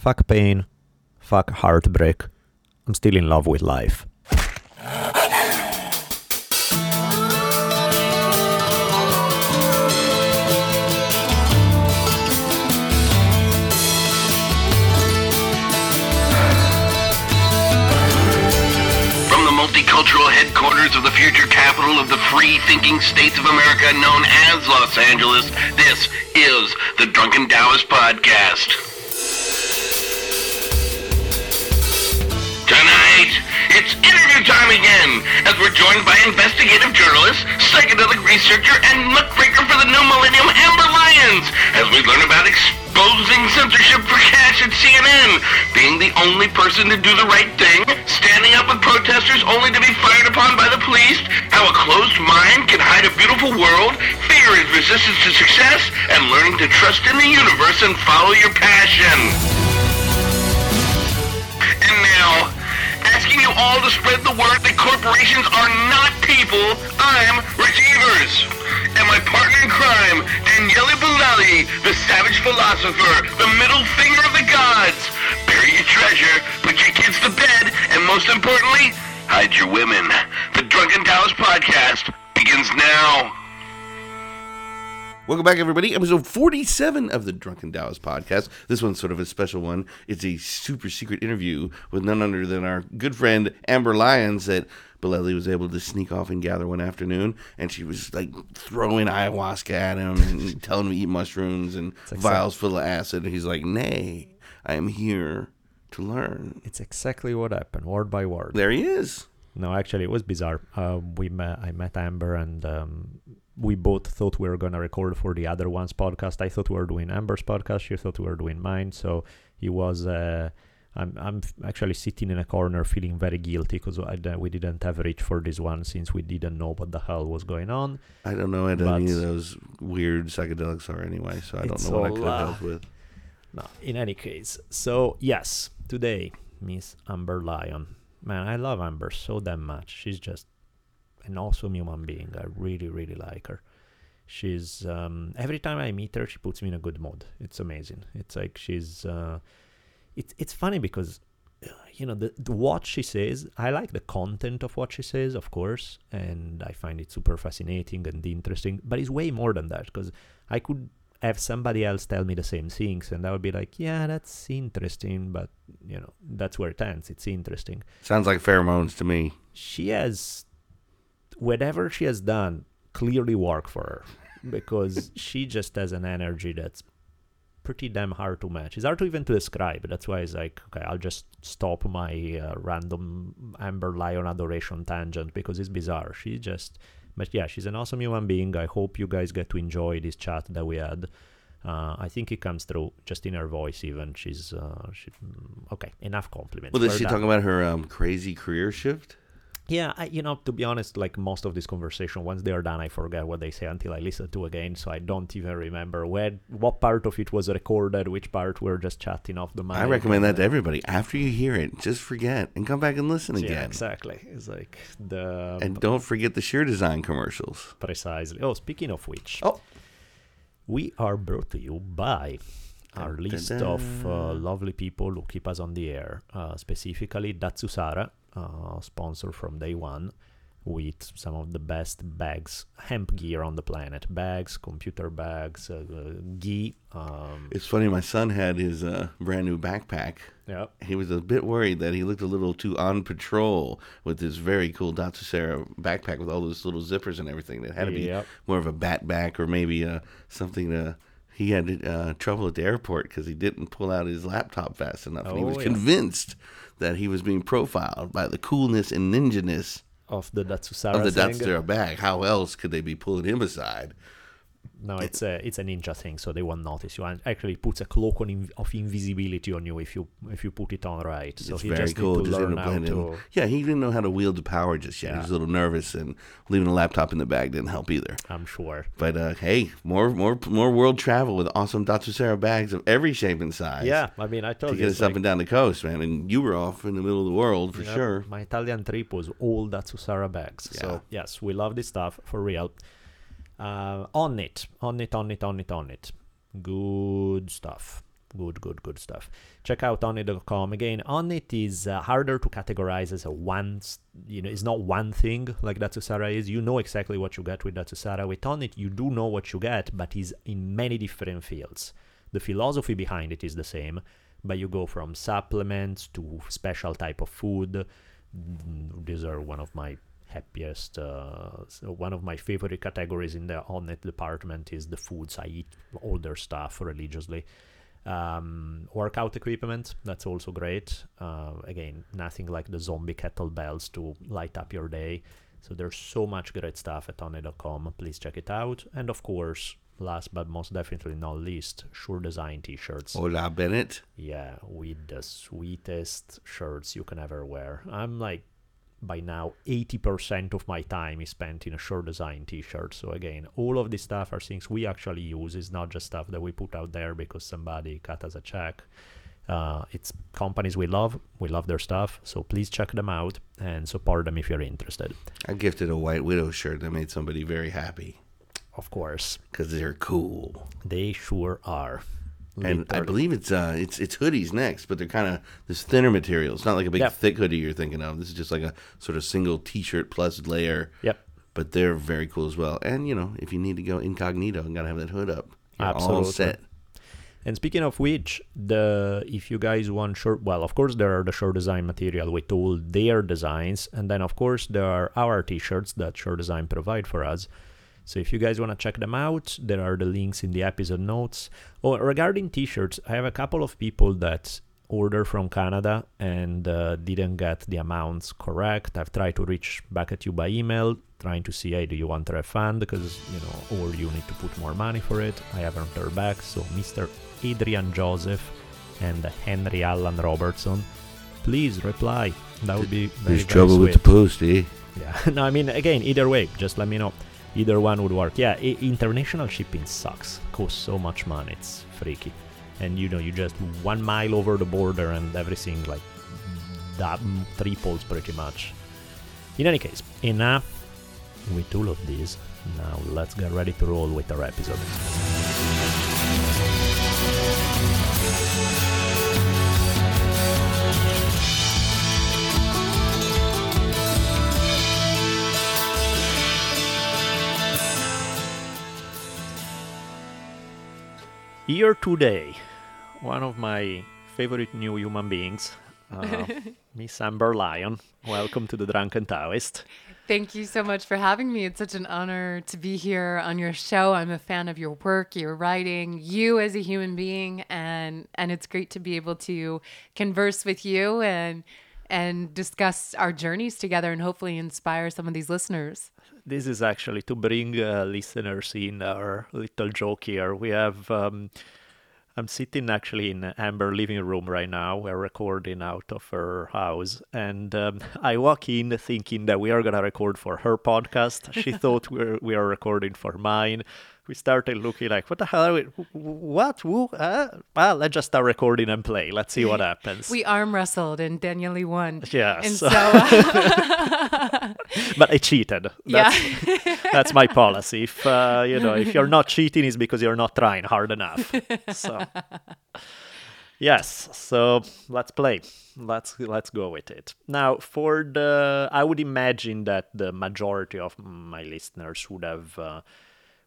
Fuck pain. Fuck heartbreak. I'm still in love with life. From the multicultural headquarters of the future capital of the free thinking states of America known as Los Angeles, this is the Drunken Taoist Podcast. It's interview time again, as we're joined by investigative journalist, psychedelic researcher, and muckraker for the new millennium, Amber Lyons, as we learn about exposing censorship for cash at CNN, being the only person to do the right thing, standing up with protesters only to be fired upon by the police, how a closed mind can hide a beautiful world, fear is resistance to success, and learning to trust in the universe and follow your passion. All to spread the word that corporations are not people, I'm Rich Evers. And my partner in crime, Daniele Bolelli, the savage philosopher, the middle finger of the gods. Bury your treasure, put your kids to bed, and most importantly, hide your women. The Drunken Taoist Podcast begins now. Welcome back, everybody. Episode 47 of the Drunken Taoist podcast. This one's sort of a special one. It's a super secret interview with none other than our good friend Amber Lyons that Bolelli was able to sneak off and gather one afternoon. And she was like throwing ayahuasca at him and telling him to eat mushrooms and vials full of acid. And he's like, Nay, I am here to learn. It's exactly what happened, word by word. There he is. No, actually, it was bizarre. Uh, we met, I met Amber, and um, we both thought we were gonna record for the other one's podcast. I thought we were doing Amber's podcast. She thought we were doing mine. So he was. Uh, I'm I'm actually sitting in a corner, feeling very guilty because we didn't have reach for this one since we didn't know what the hell was going on. I don't know what any of those weird psychedelics are anyway, so I don't know what I could have uh, helped with. No, in any case, so yes, today, Miss Amber Lyon. Man, I love Amber so damn much. She's just an awesome human being. I really, really like her. She's um, every time I meet her, she puts me in a good mood. It's amazing. It's like she's. Uh, it's it's funny because uh, you know the, the what she says. I like the content of what she says, of course, and I find it super fascinating and interesting. But it's way more than that because I could have somebody else tell me the same things, and I would be like, yeah, that's interesting, but you know that's where it ends. It's interesting Sounds like pheromones to me. she has whatever she has done clearly work for her because she just has an energy that's pretty damn hard to match. It's hard to even to describe. That's why it's like, okay, I'll just stop my uh, random Amber Lyon adoration tangent because it's bizarre. She just, but yeah, she's an awesome human being. I hope you guys get to enjoy this chat that we had. Uh, I think it comes through just in her voice. Even she's, uh, she, mm, okay. Enough compliments. Well, is she done. talking about her um, crazy career shift? Yeah, I, you know, to be honest, like most of this conversation, once they are done, I forget what they say until I listen to again. So I don't even remember where, what part of it was recorded, which part we're just chatting off the mic. I recommend that to everybody. After you hear it, just forget and come back and listen uh, again. Yeah, exactly. It's like the And don't forget the sheer design commercials. precisely. Oh, speaking of which, Oh. we are brought to you by our list of uh, lovely people who keep us on the air, uh, specifically Datsusara, uh, sponsor from day one, with some of the best bags, hemp gear on the planet. Bags, computer bags, uh, uh, gi. Um, It's funny, my son had his uh, brand new backpack. yeah. He was a bit worried that he looked a little too on patrol with his very cool Datsusara backpack with all those little zippers and everything. That had to be Yep. more of a bat back or maybe uh, something to. He had uh, trouble at the airport because he didn't pull out his laptop fast enough. and he Oh, was yeah. convinced that he was being profiled by the coolness and ninja-ness Of the Datsusara. of the thing. Datsusara bag. How else could they be pulling him aside? No, it's a it's a ninja thing, so they won't notice you. And actually, puts a cloak on inv- of invisibility on you if you if you put it on right. So it's he very just cool. need to Just learn how to. Yeah, he didn't know how to wield the power just yet. He was a little nervous, and leaving a laptop in the bag didn't help either. I'm sure. But uh, hey, more more more world travel with awesome Datsusara bags of every shape and size. Yeah, I mean, I told to you get it's us up and down the coast, man. And you were off in the middle of the world for you know, sure. My Italian trip was all Datsusara bags. Yeah. So yes, we love this stuff for real. Uh, on it, on it, on it, on it, on it. Good stuff. good, good, good stuff. Check out onnit.com again. Onnit is uh, harder to categorize as a one. You know, it's not one thing like Datsusara is. You know exactly what you get with Datsusara. With Onnit, you do know what you get, but is in many different fields. The philosophy behind it is the same, but you go from supplements to special type of food. Mm, These are one of my happiest uh, so one of my favorite categories in the Onnit department is the foods. I eat all their stuff religiously. Um, workout equipment that's also great. Uh, again nothing like the zombie kettlebells to light up your day. So there's so much great stuff at onnit.com please check it out. And of course last but most definitely not least sure design t-shirts. Hola, Bennett. yeah, with the sweetest shirts you can ever wear. I'm like, by now, 80% of my time is spent in a shirt design t shirt. So, again, all of this stuff are things we actually use. It's not just stuff that we put out there because somebody cut us a check. Uh, it's companies we love. We love their stuff. So, please check them out and support them if you're interested. I gifted a White Widow shirt that made somebody very happy Of course, because they're cool. they sure are. And I believe it's uh it's it's hoodies next, but they're kind of this thinner material. It's not like a big Yep. thick hoodie you're thinking of. This is just like a sort of single T-shirt plus layer. Yep. But they're very cool as well. And you know, if you need to go incognito and gotta have that hood up, you're all set. And speaking of which, the if you guys want short, well, of course there are the short design material with all their designs, and then of course there are our t-shirts that short design provide for us. So if you guys want to check them out, there are the links in the episode notes. Oh, regarding t-shirts, I have a couple of people that order from Canada and uh, didn't get the amounts correct. I've tried to reach back at you by email, trying to see, hey, do you want a refund? Because, you know, or you need to put more money for it. I haven't heard back. So, Mr. Adrian Joseph and Henry Allan Robertson, please reply. That would be very, There's very trouble with the post, eh? Yeah. no, I mean, again, either way, just let me know. Either one would work. Yeah, I- international shipping sucks. Costs so much money. It's freaky. And you know, you just one mile over the border and everything like that mm, triples pretty much. In any case, enough with all of this. Now let's get ready to roll with our episode. Here today, one of my favorite new human beings, uh, Miss Amber Lyon. Welcome to the Drunken Taoist. Thank you so much for having me. It's such an honor to be here on your show. I'm a fan of your work, your writing, you as a human being, and and it's great to be able to converse with you and and discuss our journeys together and hopefully inspire some of these listeners. This is actually to bring uh, listeners in our little joke here. We have. Um, I'm sitting actually in Amber living room right now. We're recording out of her house, and um, I walk in thinking that we are gonna record for her podcast. She thought we we are recording for mine. We started looking like, what the hell are we? wh- wh- What? Who? Uh? Well, let's just start recording and play. Let's see what happens. We arm wrestled and Daniele won. Yes. And so uh, but I cheated. yeah. That's, that's my policy. If uh, you know, if you're not cheating, it's because you're not trying hard enough. So, yes. So let's play. Let's let's go with it. Now, for the, I would imagine that the majority of my listeners would have.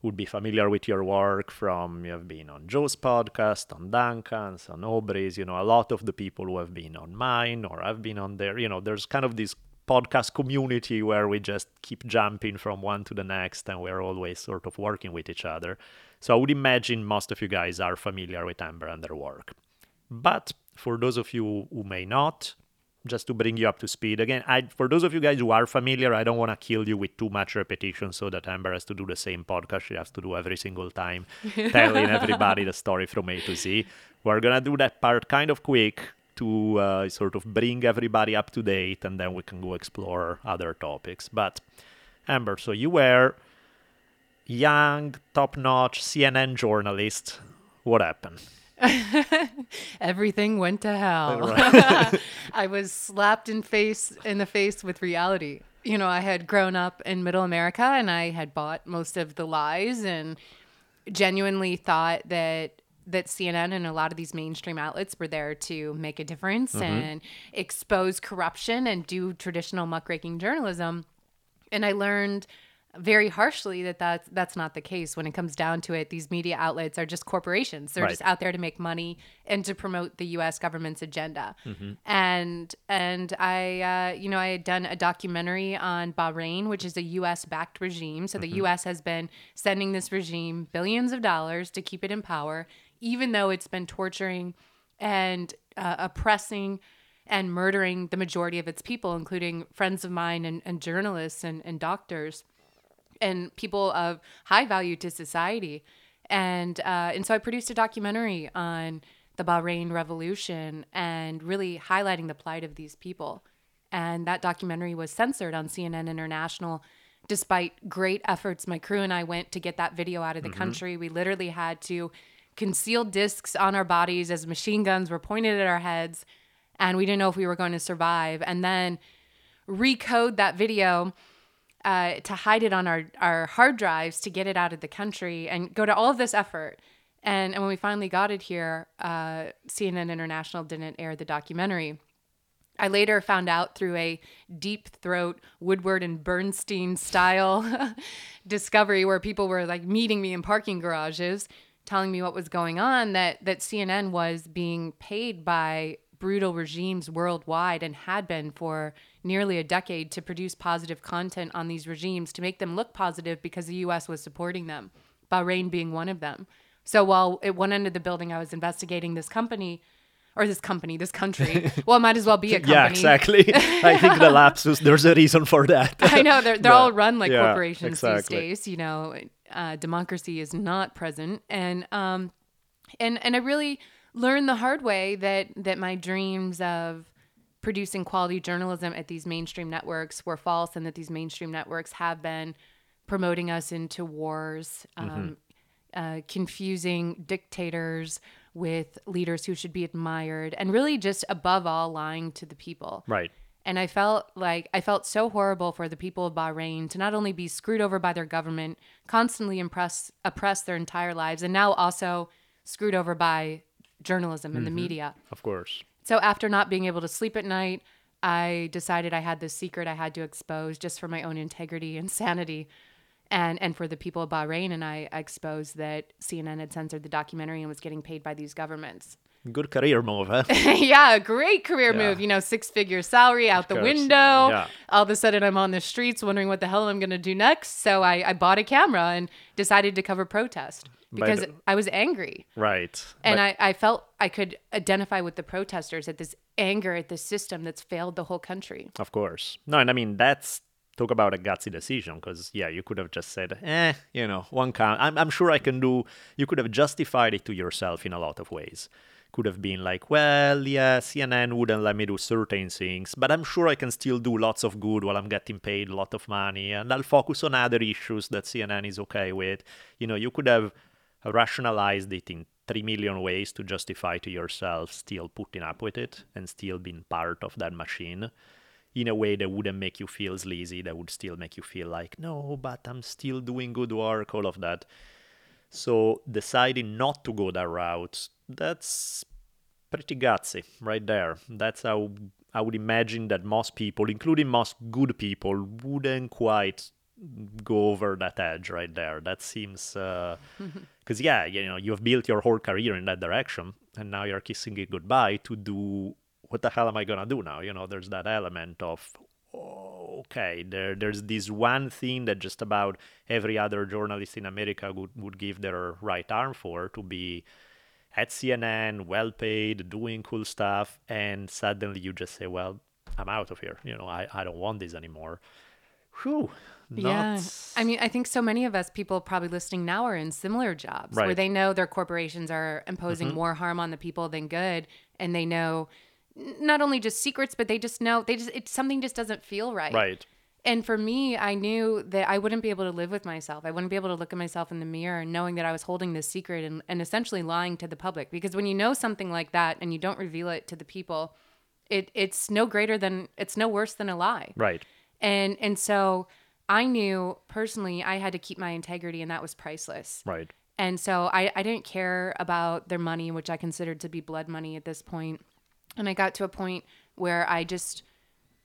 Would be familiar with your work from you have been on Joe's podcast, on Duncan's, on Aubrey's, you know, a lot of the people who have been on mine or I've been on there, you know, there's kind of this podcast community where we just keep jumping from one to the next and we're always sort of working with each other. So I would imagine most of you guys are familiar with Amber and their work. But for those of you who may not, just to bring you up to speed again, I for those of you guys who are familiar, I don't want to kill you with too much repetition so that Amber has to do the same podcast she has to do every single time, telling everybody the story from A to Z. We're gonna do that part kind of quick to uh, sort of bring everybody up to date, and then we can go explore other topics. But Amber, so you were young, top-notch CNN journalist. What happened? everything went to hell. I was slapped in face in the face with reality. You know, I had grown up in middle America and I had bought most of the lies and genuinely thought that that CNN and a lot of these mainstream outlets were there to make a difference Mm-hmm. and expose corruption and do traditional muckraking journalism. And I learned very harshly that that's, that's not the case. When it comes down to it, these media outlets are just corporations. They're Right. just out there to make money and to promote the U.S. government's agenda. Mm-hmm. And and I, uh, you know, I had done a documentary on Bahrain, which is a U.S. backed regime. So the Mm-hmm. U.S. has been sending this regime billions of dollars to keep it in power, even though it's been torturing and uh, oppressing and murdering the majority of its people, including friends of mine and, and journalists and, and doctors and people of high value to society. And uh, and so I produced a documentary on the Bahrain Revolution and really highlighting the plight of these people. And that documentary was censored on CNN International, despite great efforts. My crew and I went to get that video out of the country. We literally had to conceal discs on our bodies as machine guns were pointed at our heads, and we didn't know if we were going to survive. And then recode that video uh, to hide it on our, our hard drives to get it out of the country and go to all of this effort. And, and when we finally got it here, uh, CNN International didn't air the documentary. I later found out through a deep throat Woodward and Bernstein style discovery where people were like meeting me in parking garages, telling me what was going on, that that CNN was being paid by brutal regimes worldwide and had been for nearly a decade to produce positive content on these regimes to make them look positive because the US was supporting them, Bahrain being one of them. So while at one end of the building I was investigating this company or this company, this country, well, it might as well be a company. Yeah, exactly. I think the lapsus. There's a reason for that. I know they're they're Yeah. all run like Yeah, corporations exactly. these days. You know, uh, democracy is not present, and um, and and I really learned the hard way that that my dreams of producing quality journalism at these mainstream networks were false, and that these mainstream networks have been promoting us into wars, Mm-hmm. um, uh, confusing dictators with leaders who should be admired, and really just above all lying to the people. right. And I felt like I felt so horrible for the people of Bahrain to not only be screwed over by their government, constantly impress, oppressed their entire lives, and now also screwed over by journalism and the mm-hmm. media. Of course. So after not being able to sleep at night, I decided I had this secret I had to expose just for my own integrity and sanity. And, and for the people of Bahrain, and I, I exposed that CNN had censored the documentary and was getting paid by these governments. Good career move, huh? yeah, a great career Yeah. move. You know, six figure salary out the window. Yeah. All of a sudden, I'm on the streets wondering what the hell I'm going to do next. So I, I bought a camera and decided to cover protest because the- I was angry. right. And But- I, I felt I could identify with the protesters at this anger at this system that's failed the whole country. Of course. No, and I mean that's talk about a gutsy decision because yeah, you could have just said, eh, you know, one count. I'm I'm sure I can do. You could have justified it to yourself in a lot of ways. Could have been like, well, yeah, CNN wouldn't let me do certain things, but I'm sure I can still do lots of good while I'm getting paid a lot of money, and I'll focus on other issues that CNN is okay with. You know, you could have rationalized it in three million ways to justify to yourself still putting up with it and still being part of that machine in a way that wouldn't make you feel sleazy, that would still make you feel like, no, but I'm still doing good work, all of that. So deciding not to go that route, that's pretty gutsy right there. That's how I would imagine that most people, including most good people, wouldn't quite go over that edge right there. That seems uh, because yeah, you know, you've built your whole career in that direction, and now you're kissing it goodbye to do what the hell am I gonna do now? You know, there's that element of oh, okay, there there's this one thing that just about every other journalist in America would, would give their right arm for to be at CNN, well paid, doing cool stuff, and suddenly you just say, Well, I'm out of here. You know, I, I don't want this anymore. Whew. Yeah. I mean, I think so many of us, people probably listening now, are in similar jobs where they know their corporations are imposing mm-hmm. more harm on the people than good. And they know not only just secrets, but they just know they just, it's something just doesn't feel right. right. And for me, I knew that I wouldn't be able to live with myself. I wouldn't be able to look at myself in the mirror knowing that I was holding this secret and, and essentially lying to the public. Because when you know something like that and you don't reveal it to the people, it, it's no greater than, it's no worse than a lie Right. and and so i knew personally i had to keep my integrity and that was priceless Right. And so I, I didn't care about their money, which I considered to be blood money at this point. And I got to a point where I just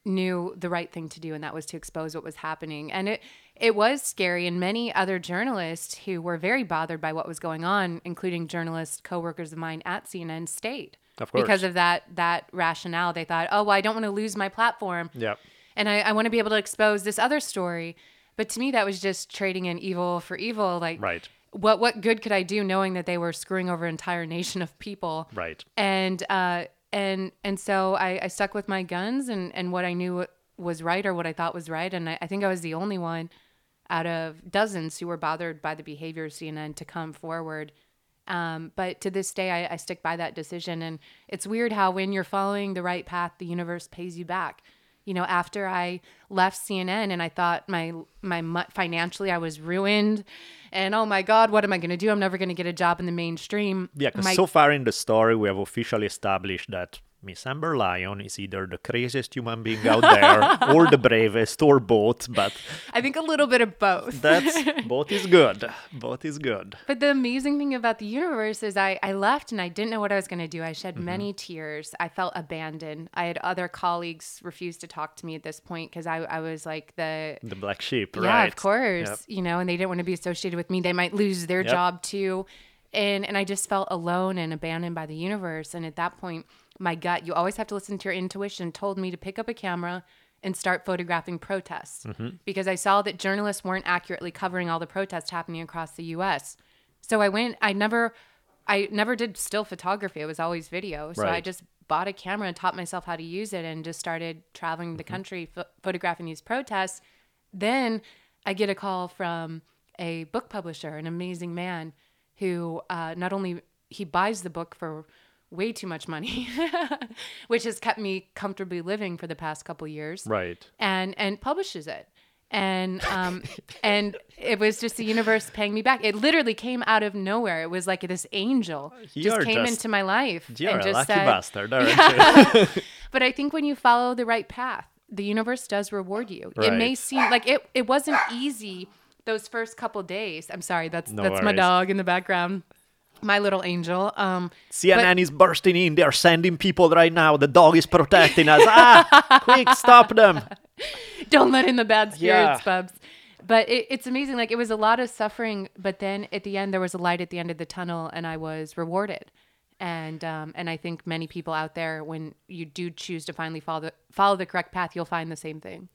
knew the right thing to do and that was to expose what was happening and it it was scary and many other journalists who were very bothered by what was going on including journalist coworkers of mine at CNN stayed Of course. because of that that rationale they thought oh well I don't want to lose my platform Yeah. and I, I want to be able to expose this other story but to me that was just trading in evil for evil like Right. what what good could I do knowing that they were screwing over an entire nation of people Right. and uh and and so I, I stuck with my guns and and what I knew was right or what I thought was right. And I, I think I was the only one out of dozens who were bothered by the behavior of CNN to come forward. Um, but to this day I, I stick by that decision. And it's weird how when you're following the right path the universe pays you back you know after I left CNN and I thought my my financially I was ruined and oh my god what am I going to do? I'm never going to get a job in the mainstream. Yeah, because My- so far in the story, we have officially established that Miss Amber Lyon is either the craziest human being out there or the bravest or both, but I think a little bit of both. that's both is good. Both is good. But the amazing thing about the universe is I, I left and I didn't know what I was going to do. I shed Mm-hmm. many tears. I felt abandoned. I had other colleagues refuse to talk to me at this point because I, I was like the, The black sheep, yeah, right? of course, Yep. you know, and they didn't want to be associated with me. They might lose their Yep. job too. And, and I just felt alone and abandoned by the universe. And at that point, my gut, you always have to listen to your intuition, told me to pick up a camera and start photographing protests Mm-hmm. because I saw that journalists weren't accurately covering all the protests happening across the US. So I went, I never, I never did still photography. It was always video. So I just bought a camera and taught myself how to use it and just started traveling the country ph- photographing these protests. Then I get a call from a book publisher, an amazing man who uh, not only he buys the book for way too much money, which has kept me comfortably living for the past couple years. Right. and and publishes it. And um and it was just the universe paying me back. It literally came out of nowhere. It was like this angel You just came just- into my life You're and a just lucky said bastard, you? but i think when you follow the right path the universe does reward you. It may seem like it it wasn't easy those first couple days. I'm sorry that's No that's my dog in the background my little angel um CNN is bursting in. They're sending people right now. The dog is protecting us. Ah, quick, stop them. don't let in the bad spirits, Yeah. Bubs. But it, it's amazing. Like it was a lot of suffering, but then at the end there was a light at the end of the tunnel, and I was rewarded. And um, and I think many people out there, when you do choose to finally follow the follow the correct path, you'll find the same thing.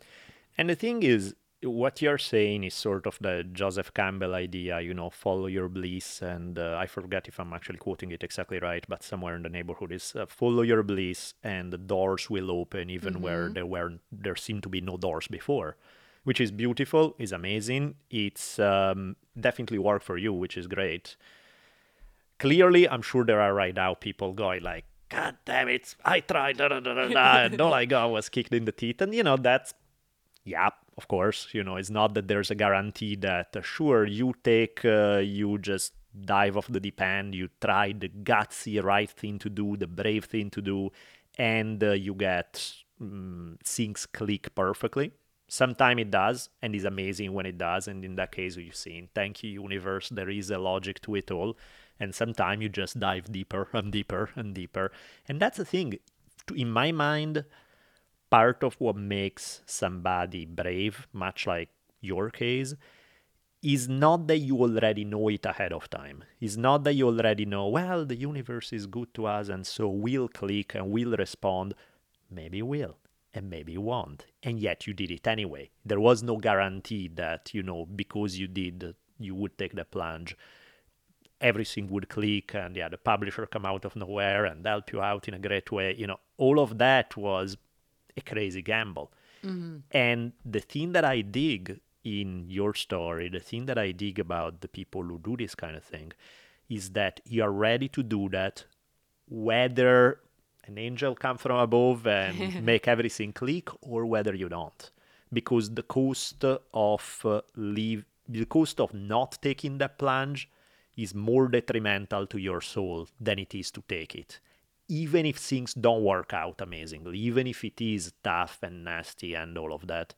And the thing is, what you're saying is sort of the Joseph Campbell idea, you know, follow your bliss. And uh, I forget if I'm actually quoting it exactly right, but somewhere in the neighborhood is uh, follow your bliss and the doors will open even where there were there seemed to be no doors before, which is beautiful, is amazing. It's um, definitely worked for you, which is great. Clearly, I'm sure there are right now people going like, God damn it, I tried, da da da, and all I got was kicked in the teeth. And, you know, that's yeah, of course. You know, it's not that there's a guarantee that uh, sure you take, uh, you just dive off the deep end, you try the gutsy right thing to do, the brave thing to do, and uh, you get mm, things click perfectly. Sometimes it does, and it's amazing when it does. And in that case, you've seen, thank you, universe. There is a logic to it all. And sometimes you just dive deeper and deeper and deeper. And that's the thing. In my mind, part of what makes somebody brave, much like your case, is not that you already know it ahead of time. It's not that you already know, well, the universe is good to us and so we'll click and we'll respond. Maybe will, and maybe won't. And yet you did it anyway. There was no guarantee that, you know, because you did, you would take the plunge. Everything would click and yeah, the publisher come out of nowhere and help you out in a great way. You know, all of that was a crazy gamble. And the thing that I dig in your story, the thing that I dig about the people who do this kind of thing, is that you are ready to do that, whether an angel come from above and make everything click, or whether you don't, because the cost of uh, leave, the cost of not taking that plunge, is more detrimental to your soul than it is to take it even if things don't work out amazingly, even if it is tough and nasty and all of that,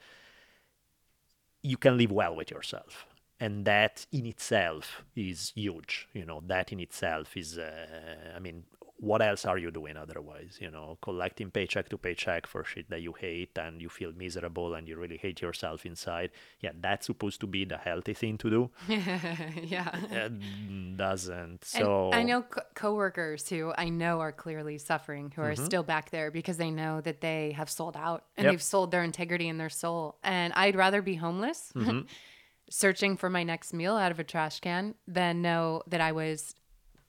you can live well with yourself. and that in itself is huge. You know, that in itself is, uh, I mean, what else are you doing otherwise? You know, collecting paycheck to paycheck for shit that you hate and you feel miserable and you really hate yourself inside. Yeah, that's supposed to be the healthy thing to do. yeah. It doesn't. And So I know co- coworkers who I know are clearly suffering, who are mm-hmm. still back there because they know that they have sold out and Yep. they've sold their integrity and their soul. And I'd rather be homeless, mm-hmm. searching for my next meal out of a trash can, than know that I was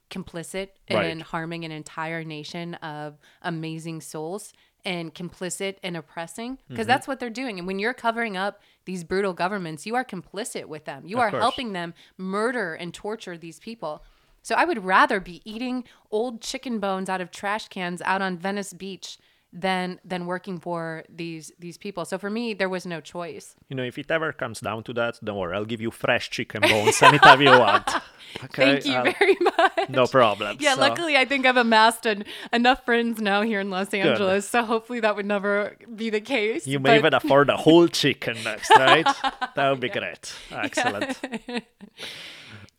complicit Right. in harming an entire nation of amazing souls and complicit in oppressing because Mm-hmm. that's what they're doing and when you're covering up these brutal governments you are complicit with them you Of are course. helping them murder and torture these people so i would rather be eating old chicken bones out of trash cans out on venice beach than than working for these these people so for me there was no choice you know, if it ever comes down to that, don't worry, I'll give you fresh chicken bones anytime you want. Okay, thank you I'll- very much no problem. Yeah, So- luckily I think I've amassed an, enough friends now here in Los Angeles, so hopefully that would never be the case. You may but- even afford a whole chicken next, right? that would be great. Excellent.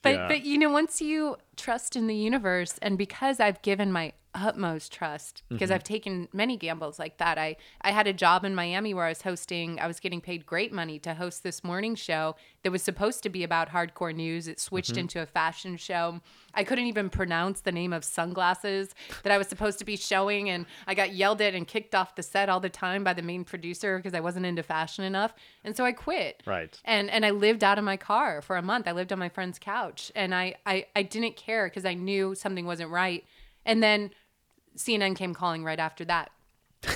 But Yeah. but you know, once you trust in the universe, and because I've given my utmost trust, Mm-hmm. because I've taken many gambles like that. I I had a job in Miami where I was hosting. I was getting paid great money to host this morning show that was supposed to be about hardcore news. It switched Mm-hmm. into a fashion show. I couldn't even pronounce the name of sunglasses that I was supposed to be showing, and I got yelled at and kicked off the set all the time by the main producer because I wasn't into fashion enough, and so I quit Right. and and I lived out of my car for a month. I lived on my friend's couch, and I I, I didn't care because I knew something wasn't right. And then CNN came calling right after that,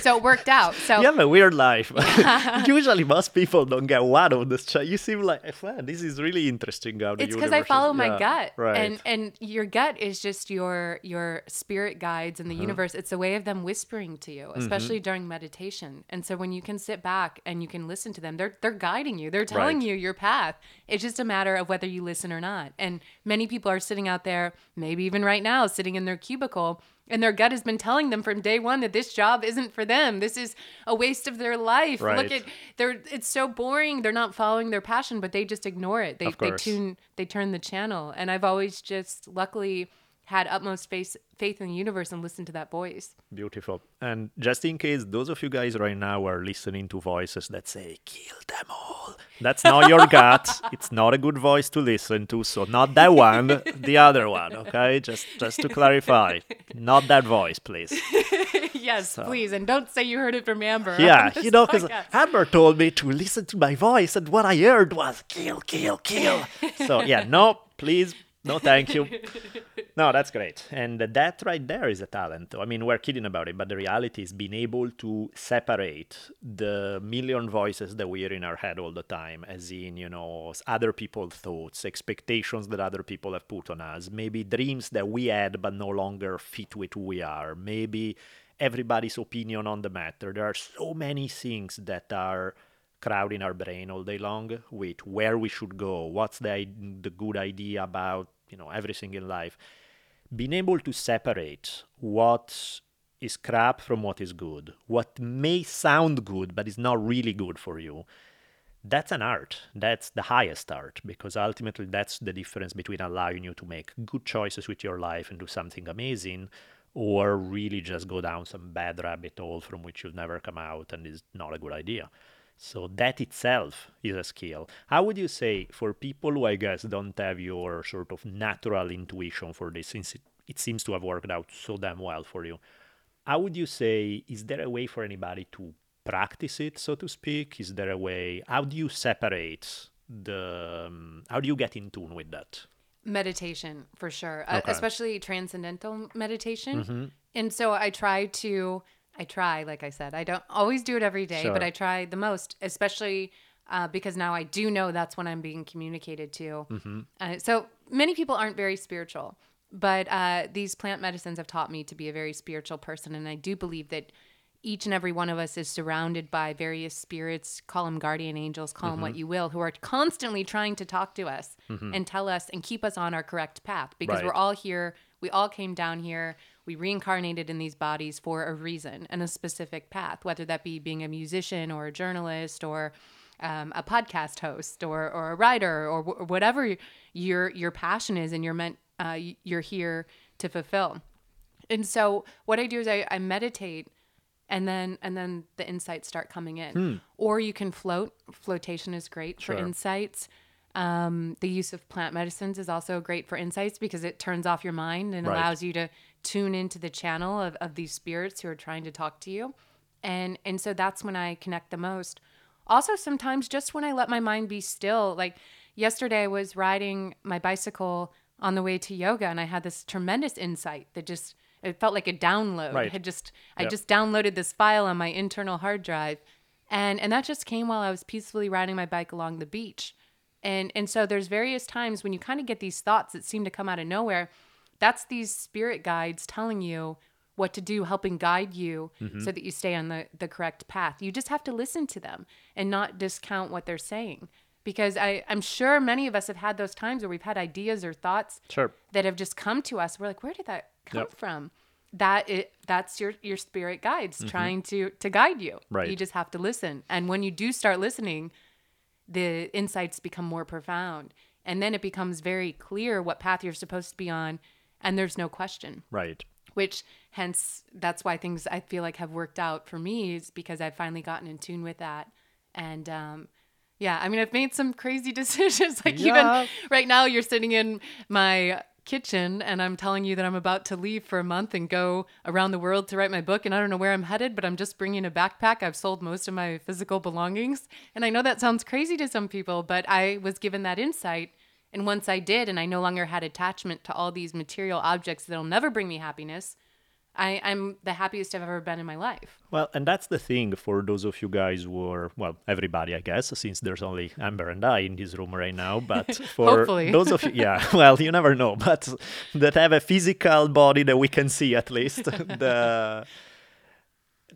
so it worked out. So You have a weird life. Usually, most people don't get one on this. Chat. You seem like, man, this is really interesting. The it's because I follow my yeah, gut, Right. and and your gut is just your your spirit guides in the Uh-huh. universe. It's a way of them whispering to you, especially Mm-hmm. during meditation. And so when you can sit back and you can listen to them, they're they're guiding you. They're telling Right. you your path. It's just a matter of whether you listen or not. And many people are sitting out there, maybe even right now, sitting in their cubicle. And their gut has been telling them from day one that this job isn't for them. This is a waste of their life. Look at they're it's so boring. They're not following their passion, but they just ignore it. They they tune they turn the channel. And I've always just luckily had utmost faith faith in the universe and listened to that voice. Beautiful. And just in case those of you guys right now are listening to voices that say, kill them all, that's not your gut. It's not a good voice to listen to. So, not that one, the other one, okay? Just, just to clarify, not that voice, please. yes, please. And don't say you heard it from Amber. Yeah, you know, because. Amber told me to listen to my voice, and what I heard was kill, kill, kill. so, yeah, no, please, no, thank you. No, that's great. And that right there is a talent. I mean, we're kidding about it, but the reality is being able to separate the million voices that we hear in our head all the time, as in, you know, other people's thoughts, expectations that other people have put on us, maybe dreams that we had but no longer fit with who we are, maybe everybody's opinion on the matter. There are so many things that are crowding our brain all day long with where we should go, what's the, the good idea about, you know, everything in life being able to separate what is crap from what is good, what may sound good but is not really good for you, that's an art. That's the highest art because ultimately that's the difference between allowing you to make good choices with your life and do something amazing or really just go down some bad rabbit hole from which you'll never come out and is not a good idea. So that itself is a skill. How would you say for people who I guess don't have your sort of natural intuition for this, since it, it seems to have worked out so damn well for you? How would you say is there a way for anybody to practice it, so to speak? Is there a way? How do you separate the? Um, how do you get in tune with that? meditation for sure uh, especially transcendental meditation Mm-hmm. and so i try to i try like i said i don't always do it every day but i try the most especially uh, because now i do know that's when i'm being communicated to Mm-hmm. uh, so many people aren't very spiritual but uh, these plant medicines have taught me to be a very spiritual person and i do believe that each and every one of us is surrounded by various spirits, call them guardian angels, call them what you will, who are constantly trying to talk to us and tell us and keep us on our correct path because Right. we're all here. We all came down here. We reincarnated in these bodies for a reason and a specific path, whether that be being a musician or a journalist or um, a podcast host or or a writer or wh- whatever your your passion is and you're meant uh, you're here to fulfill. And so what I do is I, I meditate and then and then the insights start coming in. Or you can float. Flotation is great for insights. Um, the use of plant medicines is also great for insights because it turns off your mind and Right. allows you to tune into the channel of, of these spirits who are trying to talk to you. And and so that's when I connect the most. Also sometimes just when I let my mind be still. Like yesterday I was riding my bicycle on the way to yoga and I had this tremendous insight that just it felt like a download. Right. I had just I Yep. just downloaded this file on my internal hard drive. And and that just came while I was peacefully riding my bike along the beach. And and so there's various times when you kind of get these thoughts that seem to come out of nowhere. That's these spirit guides telling you what to do, helping guide you so that you stay on the, the correct path. You just have to listen to them and not discount what they're saying. Because I, I'm sure many of us have had those times where we've had ideas or thoughts Sure. that have just come to us. We're like, where did that come Yep. from? That it that's your your spirit guides trying to to guide you. Mm-hmm. Right. You just have to listen. And when you do start listening, the insights become more profound. And then it becomes very clear what path you're supposed to be on and there's no question Right. which hence that's why things I feel like have worked out for me is because I've finally gotten in tune with that. And um, yeah, I mean, I've made some crazy decisions. like Yeah. even right now, you're sitting in my kitchen and I'm telling you that I'm about to leave for a month and go around the world to write my book. And I don't know where I'm headed, but I'm just bringing a backpack. I've sold most of my physical belongings. And I know that sounds crazy to some people, but I was given that insight. And once I did, and I no longer had attachment to all these material objects that'll never bring me happiness, I, I'm the happiest I've ever been in my life. Well, and that's the thing for those of you guys who are, well, everybody, I guess, since there's only Amber and I in this room right now. But for those of you, yeah, well, you never know, but that have a physical body that we can see at least. the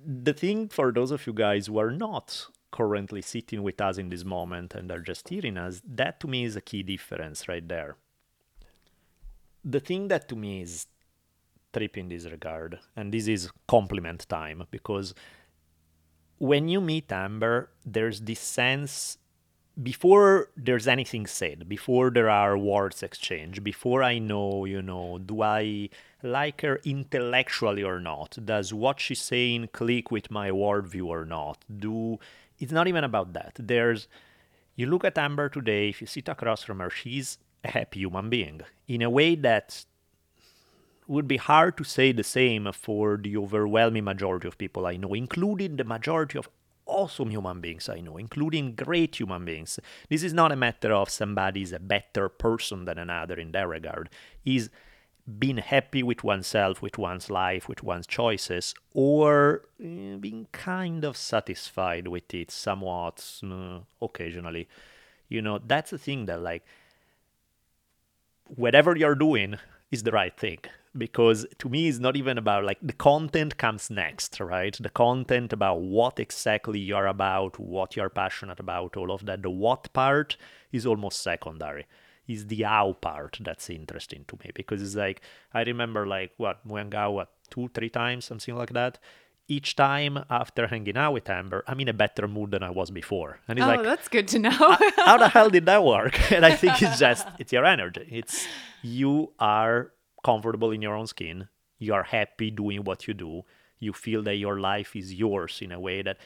the thing for those of you guys who are not currently sitting with us in this moment and are just hearing us, that to me is a key difference right there. The thing that to me is trip in this regard, and this is compliment time because when you meet Amber, there's this sense before there's anything said, before there are words exchanged, before I know, you know, do I like her intellectually or not? Does what she's saying click with my worldview or not? Do it's not even about that. There's you look at Amber today, if you sit across from her, she's a happy human being in a way that would be hard to say the same for the overwhelming majority of people I know, including the majority of awesome human beings I know, including great human beings. This is not a matter of somebody is a better person than another in that regard. Is being happy with oneself, with one's life, with one's choices, or eh, being kind of satisfied with it somewhat uh, occasionally. You know, that's the thing that, like, whatever you're doing is the right thing because to me it's not even about like the content comes next right the content about what exactly you're about what you're passionate about all of that the what part is almost secondary is the how part that's interesting to me because it's like i remember like what what two three times something like that each time after hanging out with amber i'm in a better mood than i was before and it's oh, like that's good to know. how the hell did that work? And I think it's just it's your energy. It's you are comfortable in your own skin. You are happy doing what you do. You feel that your life is yours in a way that,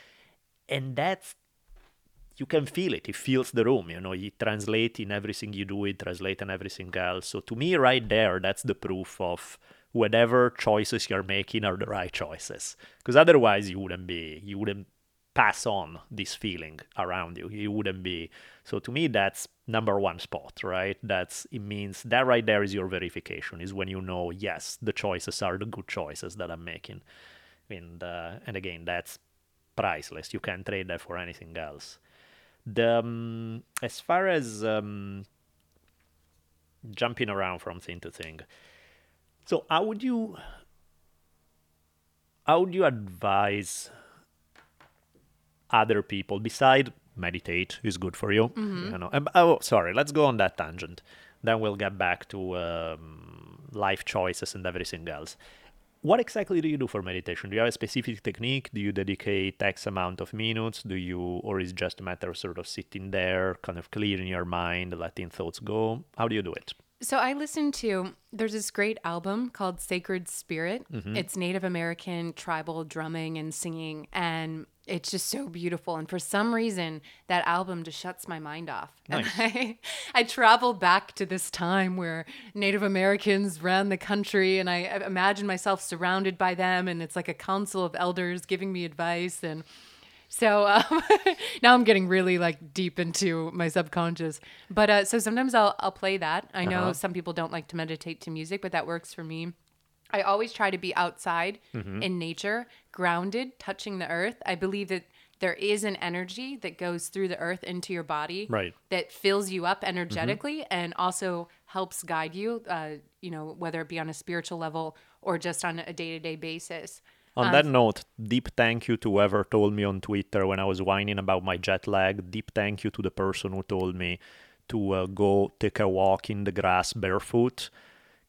and that's you can feel it. It fills the room. You know, it translates in everything you do. It translates in everything else. So to me, right there, that's the proof of whatever choices you're making are the right choices. Because otherwise, you wouldn't be. You wouldn't pass on this feeling around you. You wouldn't be. So to me, that's number one spot, right? That's it means that right there is your verification. Is when you know, yes, the choices are the good choices that I'm making, and uh, and again, that's priceless. You can't trade that for anything else. The um, as far as um, jumping around from thing to thing. So how would you how would you advise other people beside meditate is good for you? You know oh sorry let's go on that tangent. Then we'll get back to um, life choices and everything else what exactly do you do for meditation? Do you have a specific technique? Do you dedicate X amount of minutes? Do you, or is it just a matter of sort of sitting there, kind of clearing your mind, letting thoughts go? How do you do it? So I listened to there's this great album called Sacred Spirit. Mm-hmm. It's Native American tribal drumming and singing and it's just so beautiful and for some reason that album just shuts my mind off. And Nice. I, I travel back to this time where Native Americans ran the country and I, I imagine myself surrounded by them and it's like a council of elders giving me advice and so um, now I'm getting really like deep into my subconscious. But uh, so sometimes I'll I'll play that. I know Uh-huh. some people don't like to meditate to music, but that works for me. I always try to be outside Mm-hmm. in nature, grounded, touching the earth. I believe that there is an energy that goes through the earth into your body Right. that fills you up energetically and also helps guide you, uh, you know, whether it be on a spiritual level or just on a day to day basis. On Um, that note, deep thank you to whoever told me on Twitter when I was whining about my jet lag. Deep thank you to the person who told me to uh, go take a walk in the grass barefoot.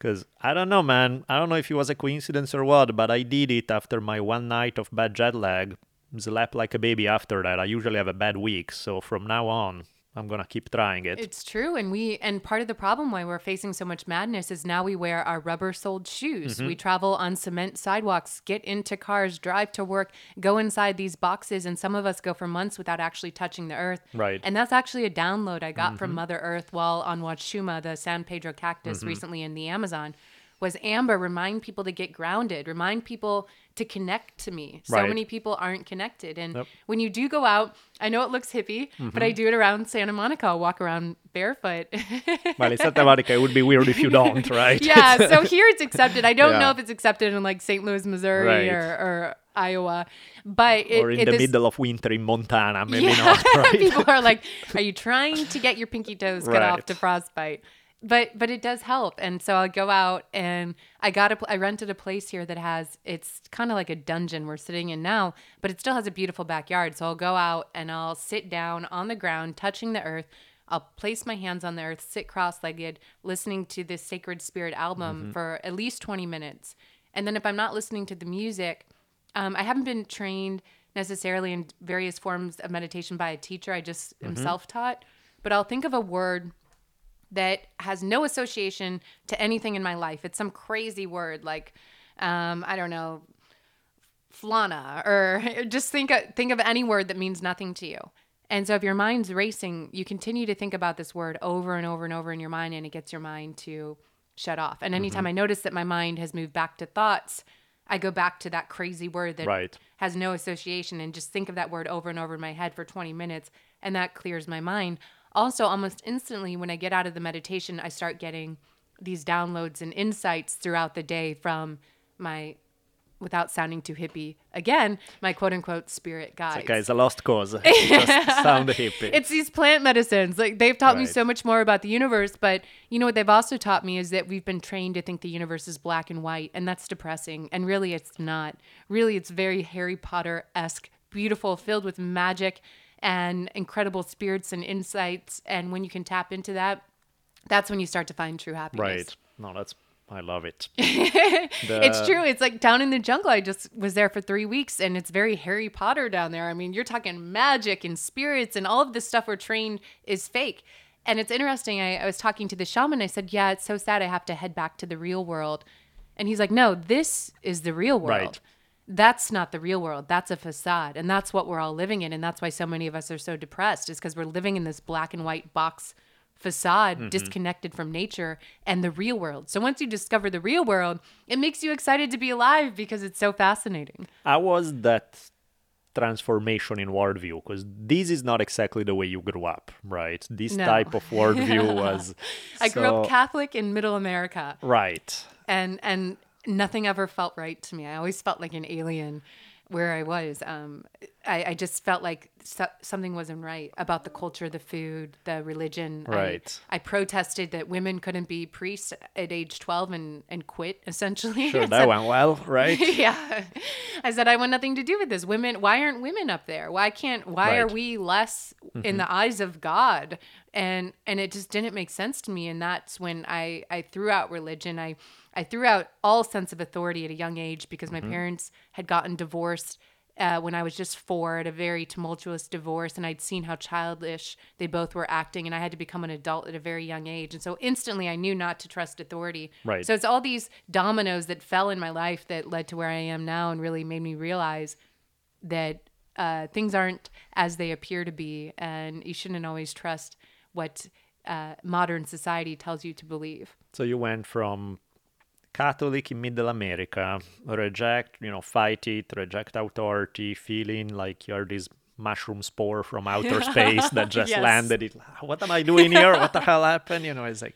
Because I don't know, man. I don't know if it was a coincidence or what, but I did it after my one night of bad jet lag. Slept like a baby after that. I usually have a bad week. So from now on, I'm going to keep trying it. It's true, and we and part of the problem why we're facing so much madness is now we wear our rubber-soled shoes. Mm-hmm. We travel on cement sidewalks, get into cars, drive to work, go inside these boxes, and some of us go for months without actually touching the earth. Right. And that's actually a download I got Mm-hmm. from Mother Earth while on Wachuma, the San Pedro cactus, Mm-hmm. recently in the Amazon. Was Amber remind people to get grounded, remind people to connect to me. So Right. many people aren't connected. And Yep. Mm-hmm. when you do go out, I know it looks hippie, but I do it around Santa Monica. I'll walk around barefoot. well, in Santa Monica, it would be weird if you don't, right? yeah, so here it's accepted. I don't Yeah. know if it's accepted in like St. Louis, Missouri Right. or, or Iowa, but it, or in it- the this- middle of winter in Montana, maybe yeah. not, right? People are like, "Are you trying to get your pinky toes cut off to frostbite?" But but it does help, and so i'll go out and I got a i rented a place here that has it's kind of like a dungeon we're sitting in now, but it still has a beautiful backyard. So I'll go out and I'll sit down on the ground, touching the earth. I'll place my hands on the earth, sit cross-legged, listening to this Sacred Spirit album for at least twenty minutes, and then if I'm not listening to the music, um, I haven't been trained necessarily in various forms of meditation by a teacher. I just am self taught. But I'll think of a word that has no association to anything in my life. It's some crazy word like, um, I don't know, flana, or just think of, think of any word that means nothing to you. And so if your mind's racing, you continue to think about this word over and over and over in your mind, and it gets your mind to shut off. And anytime I notice that my mind has moved back to thoughts, I go back to that crazy word that Right. has no association and just think of that word over and over in my head for 20 minutes and that clears my mind. Also, almost instantly when I get out of the meditation, I start getting these downloads and insights throughout the day from my without sounding too hippie again, my quote unquote spirit guides. Okay, it's a lost cause. Just sound hippie. It's these plant medicines. Like they've taught me so much more about the universe, but you know what they've also taught me is that we've been trained to think the universe is black and white, and that's depressing. And really it's not. Really it's very Harry Potter-esque, beautiful, filled with magic and incredible spirits and insights. And when you can tap into that, that's when you start to find true happiness. right. No, that's I love it. It's true. It's like down in the jungle. I just was there for three weeks and it's very Harry Potter down there. I mean, you're talking magic and spirits and all of this stuff we're trained is fake. And it's interesting. I, I was talking to the shaman. I said, Yeah, it's so sad. I have to head back to the real world. And he's like, No, this is the real world. Right. That's not the real world. That's a facade. And that's what we're all living in. And that's why so many of us are so depressed, is because we're living in this black and white box facade Mm-hmm. disconnected from nature and the real world. So once you discover the real world, it makes you excited to be alive because it's so fascinating. How was that transformation in worldview? Because this is not exactly the way you grew up, right? This No. type of worldview was. I grew up Catholic in middle America Right. and and nothing ever felt right to me. I always felt like an alien where I was. Um I, I just felt like so, something wasn't right about the culture, the food, the religion. Right. I, protested that women couldn't be priests at age 12 and, and quit, essentially. Sure, that said- went well, right? yeah. I said, I want nothing to do with this. Women, why aren't women up there? Why can't, why are we less in the mm-hmm. eyes of God? And, and it just didn't make sense to me. And that's when I, I threw out religion. I, I threw out all sense of authority at a young age because my mm-hmm. parents had gotten divorced uh, when I was just four at a very tumultuous divorce, and I'd seen how childish they both were acting, and I had to become an adult at a very young age. And so instantly I knew not to trust authority. Right. So it's all these dominoes that fell in my life that led to where I am now and really made me realize that uh, things aren't as they appear to be, and you shouldn't always trust what uh, modern society tells you to believe. So you went from Catholic in Middle America, reject, you know, fight it, reject authority, feeling like you're this mushroom spore from outer space that just Yes. landed. It, what am I doing here? What the hell happened? You know, it's like,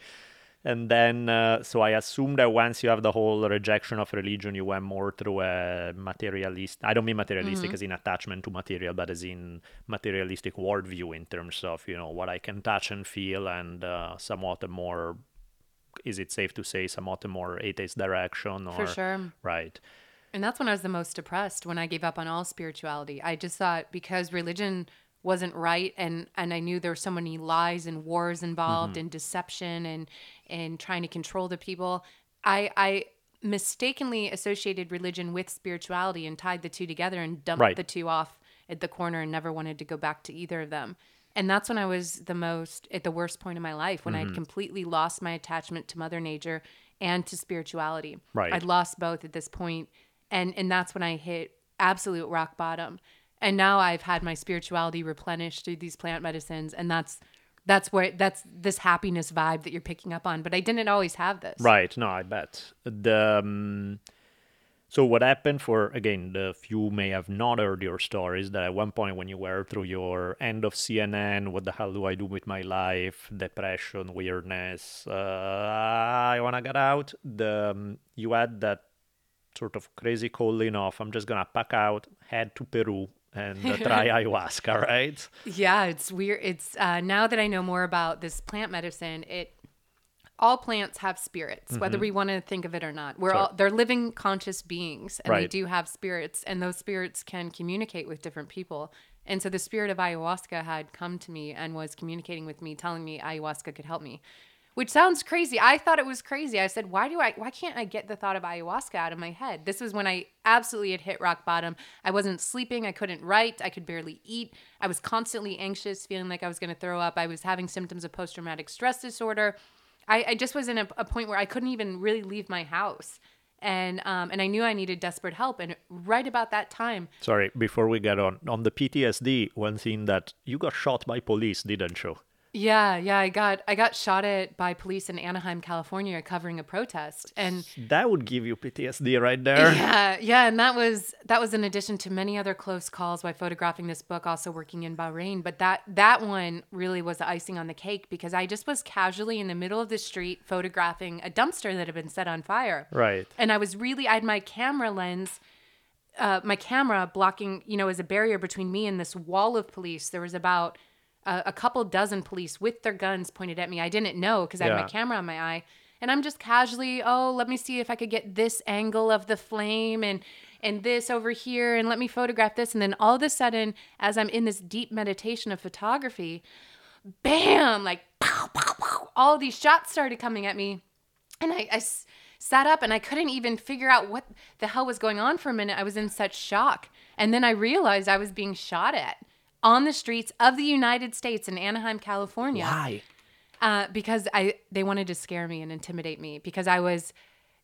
and then uh, so I assume that once you have the whole rejection of religion, you went more through a materialist. I don't mean materialistic as in attachment to material, but as in materialistic worldview in terms of you know what I can touch and feel, and uh, somewhat a more is it safe to say somewhat a more atheist direction or For sure. right And that's when I was the most depressed when I gave up on all spirituality. I just thought because religion wasn't right and and I knew there were so many lies and wars involved mm-hmm. and deception and and trying to control the people. I I mistakenly associated religion with spirituality and tied the two together and dumped Right. the two off at the corner and never wanted to go back to either of them. And that's when I was the most at the worst point in my life when Mm-hmm. I'd completely lost my attachment to mother nature and to spirituality. Right. I'd lost both at this point and and that's when I hit absolute rock bottom. And now I've had my spirituality replenished through these plant medicines and that's that's where that's this happiness vibe that you're picking up on, but I didn't always have this. right no i bet the um, so what happened for again the few may have not heard your stories that at one point when you were through your end of cnn what the hell do i do with my life? Depression weirdness uh, i want to get out. The um, you had that sort of crazy calling off i'm just gonna pack out head to peru and uh, try ayahuasca right? Yeah, it's weird. It's uh, now that I know more about this plant medicine, it all plants have spirits, whether we want to think of it or not. We're Mm-hmm. Sure. all they're living conscious beings, and they do have spirits, and those spirits can communicate with different people. And so the spirit of ayahuasca had come to me and was communicating with me, telling me ayahuasca could help me. Which sounds crazy. I thought it was crazy. I said, "Why do I? Why can't I get the thought of ayahuasca out of my head?" This was when I absolutely had hit rock bottom. I wasn't sleeping. I couldn't write. I could barely eat. I was constantly anxious, feeling like I was going to throw up. I was having symptoms of post traumatic stress disorder. I, I just was in a, a point where I couldn't even really leave my house, and um, and I knew I needed desperate help. And right about that time, sorry before we get on on the ptsd one thing that you got shot by police didn't you yeah, yeah, I got I got shot at by police in Anaheim, California, covering a protest, and that would give you PTSD right there. Yeah, yeah, and that was that was in addition to many other close calls while photographing this book, also working in Bahrain. But that that one really was the icing on the cake because I just was casually in the middle of the street photographing a dumpster that had been set on fire. Right. And I was really I had my camera lens uh, my camera blocking, you know, as a barrier between me and this wall of police. There was about a, a couple dozen police with their guns pointed at me. I didn't know because I had Yeah. my camera on my eye. And I'm just casually, oh, let me see if I could get this angle of the flame and and this over here and let me photograph this. And then all of a sudden, as I'm in this deep meditation of photography, bam, like pow, pow, pow, all these shots started coming at me. And I, I s- sat up and I couldn't even figure out what the hell was going on for a minute. I was in such shock. And then I realized I was being shot at on the streets of the United States in Anaheim, California. Why? Uh, because I they wanted to scare me and intimidate me because I was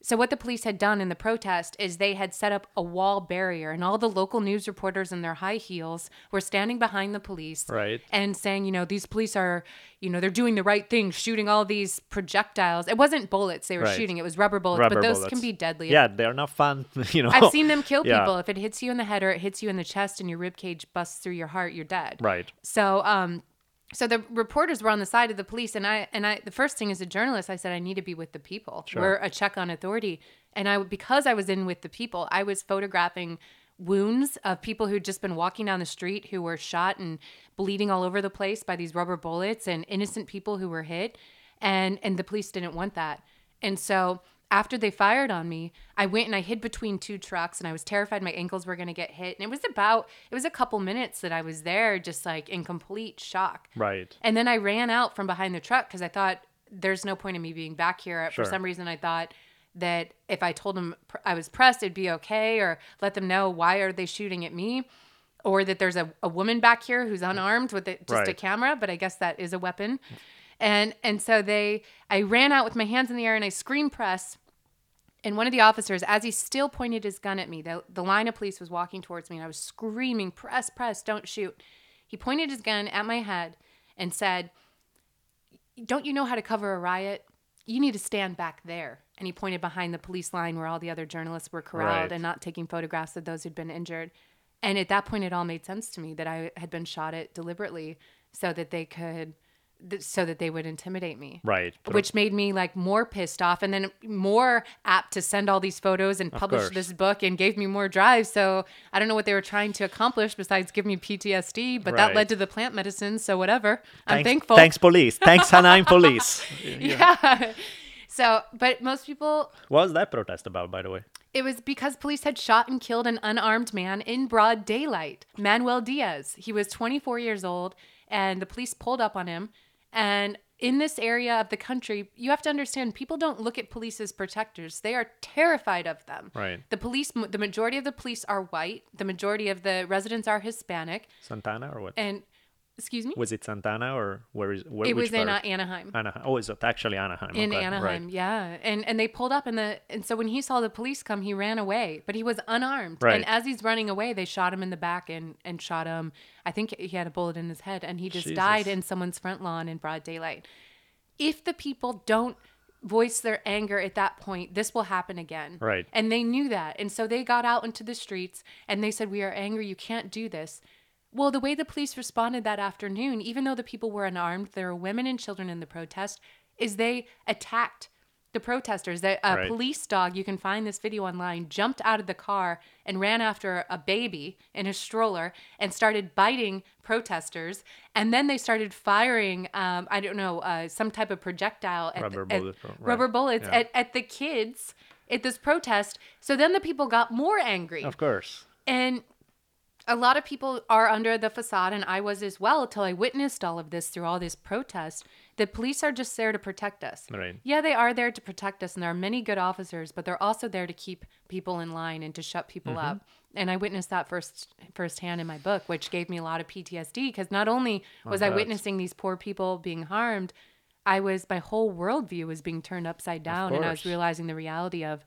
so what the police had done in the protest is they had set up a wall barrier and all the local news reporters in their high heels were standing behind the police Right. and saying you know these police are you know they're doing the right thing shooting all these projectiles it wasn't bullets they were Right. shooting it was rubber bullets Rubber but those bullets. can be deadly Yeah, they're not fun. You know. I've seen them kill Yeah. people. If it hits you in the head or it hits you in the chest and your rib cage busts through your heart, you're dead. Right. So, um, so the reporters were on the side of the police, and I and I the first thing as a journalist, I said I need to be with the people. We're a check on authority, and I because I was in with the people, I was photographing wounds of people who'd just been walking down the street who were shot and bleeding all over the place by these rubber bullets and innocent people who were hit. And and the police didn't want that. And so after they fired on me i went and i hid between two trucks and i was terrified my ankles were going to get hit and it was about it was a couple minutes that i was there just like in complete shock Right. and then I ran out from behind the truck because I thought there's no point in me being back here. Sure. For some reason, I thought that if I told them pr- I was pressed, it'd be okay, or let them know why are they shooting at me, or that there's a, a woman back here who's unarmed with it, just a camera. But I guess that is a weapon. And and so they, I ran out with my hands in the air and I scream press. And one of the officers, as he still pointed his gun at me, the, the line of police was walking towards me, and I was screaming, Press, press, don't shoot. He pointed his gun at my head and said, Don't you know how to cover a riot? You need to stand back there. And he pointed behind the police line where all the other journalists were corralled Right. and not taking photographs of those who'd been injured. And at that point, it all made sense to me that I had been shot at deliberately so that they could, th- so that they would intimidate me Right. Which made me like more pissed off and then more apt to send all these photos and publish this book and gave me more drive so i don't know what they were trying to accomplish besides give me ptsd but that led to the plant medicine so whatever i'm thanks, thankful Thanks, police. Thanks, Anaheim police. yeah so but most people What was that protest about, by the way? it was because police had shot and killed an unarmed man in broad daylight, Manuel Diaz. He was 24 years old, and the police pulled up on him. And in this area of the country, you have to understand people don't look at police as protectors. They are terrified of them. Right. The police, the majority of the police are white, the majority of the residents are Hispanic. Santa Ana or what? And, excuse me? was it Santa Ana or where is where? it was in uh. Anaheim. Anaheim. Oh, is it actually Anaheim? in Okay, Anaheim, Right. yeah. And and they pulled up and the and so when he saw the police come, he ran away, but he was unarmed. Right. And as he's running away, they shot him in the back and and shot him. I think he had a bullet in his head and he just died in someone's front lawn in broad daylight. If the people don't voice their anger at that point, this will happen again. Right. And they knew that. And so they got out into the streets and they said, We are angry. You can't do this. Well, the way the police responded that afternoon, even though the people were unarmed, there were women and children in the protest, is they attacked the protesters. The, a Right. police dog, you can find this video online, jumped out of the car and ran after a baby in a stroller and started biting protesters. And then they started firing, um, I don't know, uh, some type of projectile at Rubber the, at- right. rubber bullets Yeah. at, at the kids at this protest. So then the people got more angry. Of course. And a lot of people are under the facade, and I was as well, till I witnessed all of this through all this protest. The police are just there to protect us. Right. Yeah, they are there to protect us, and there are many good officers, but they're also there to keep people in line and to shut people Mm-hmm. up. And I witnessed that first firsthand in my book, which gave me a lot of PTSD because not only was I witnessing these poor people being harmed, I was my whole worldview was being turned upside down, and I was realizing the reality of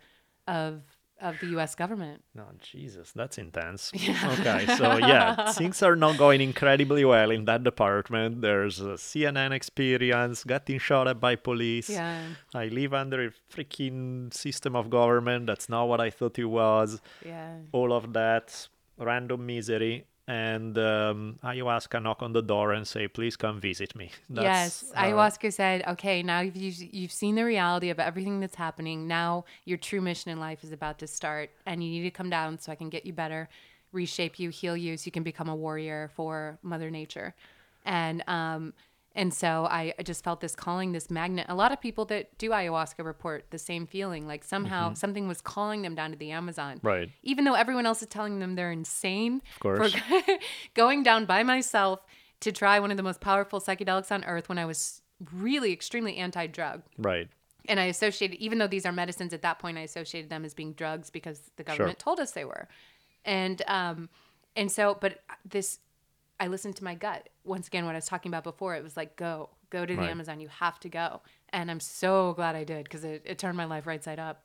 of of the U.S. government. No, Jesus, that's intense. Okay, so yeah, things are not going incredibly well in that department. There's a CNN experience, getting shot at by police. Yeah. I live under a freaking system of government. That's not what I thought it was. Yeah. All of that random misery. And um, ayahuasca knock on the door and say, please come visit me. yes, uh, ayahuasca said, "Okay, now you've you've seen the reality of everything that's happening. Now your true mission in life is about to start, and you need to come down so I can get you better, reshape you, heal you, so you can become a warrior for Mother Nature." And um, and so I just felt this calling, this magnet. A lot of people that do ayahuasca report the same feeling, like somehow something was calling them down to the Amazon. Mm-hmm. Right. Even though everyone else is telling them they're insane. Of course. going down by myself to try one of the most powerful psychedelics on earth when I was really extremely anti drug. Right. And I associated, even though these are medicines at that point, I associated them as being drugs because the government told us they were. And, um, and so, but this, I listened to my gut. Once again, what I was talking about before, it was like, go, go to the Right. Amazon. You have to go. And I'm so glad I did because it, it turned my life right side up.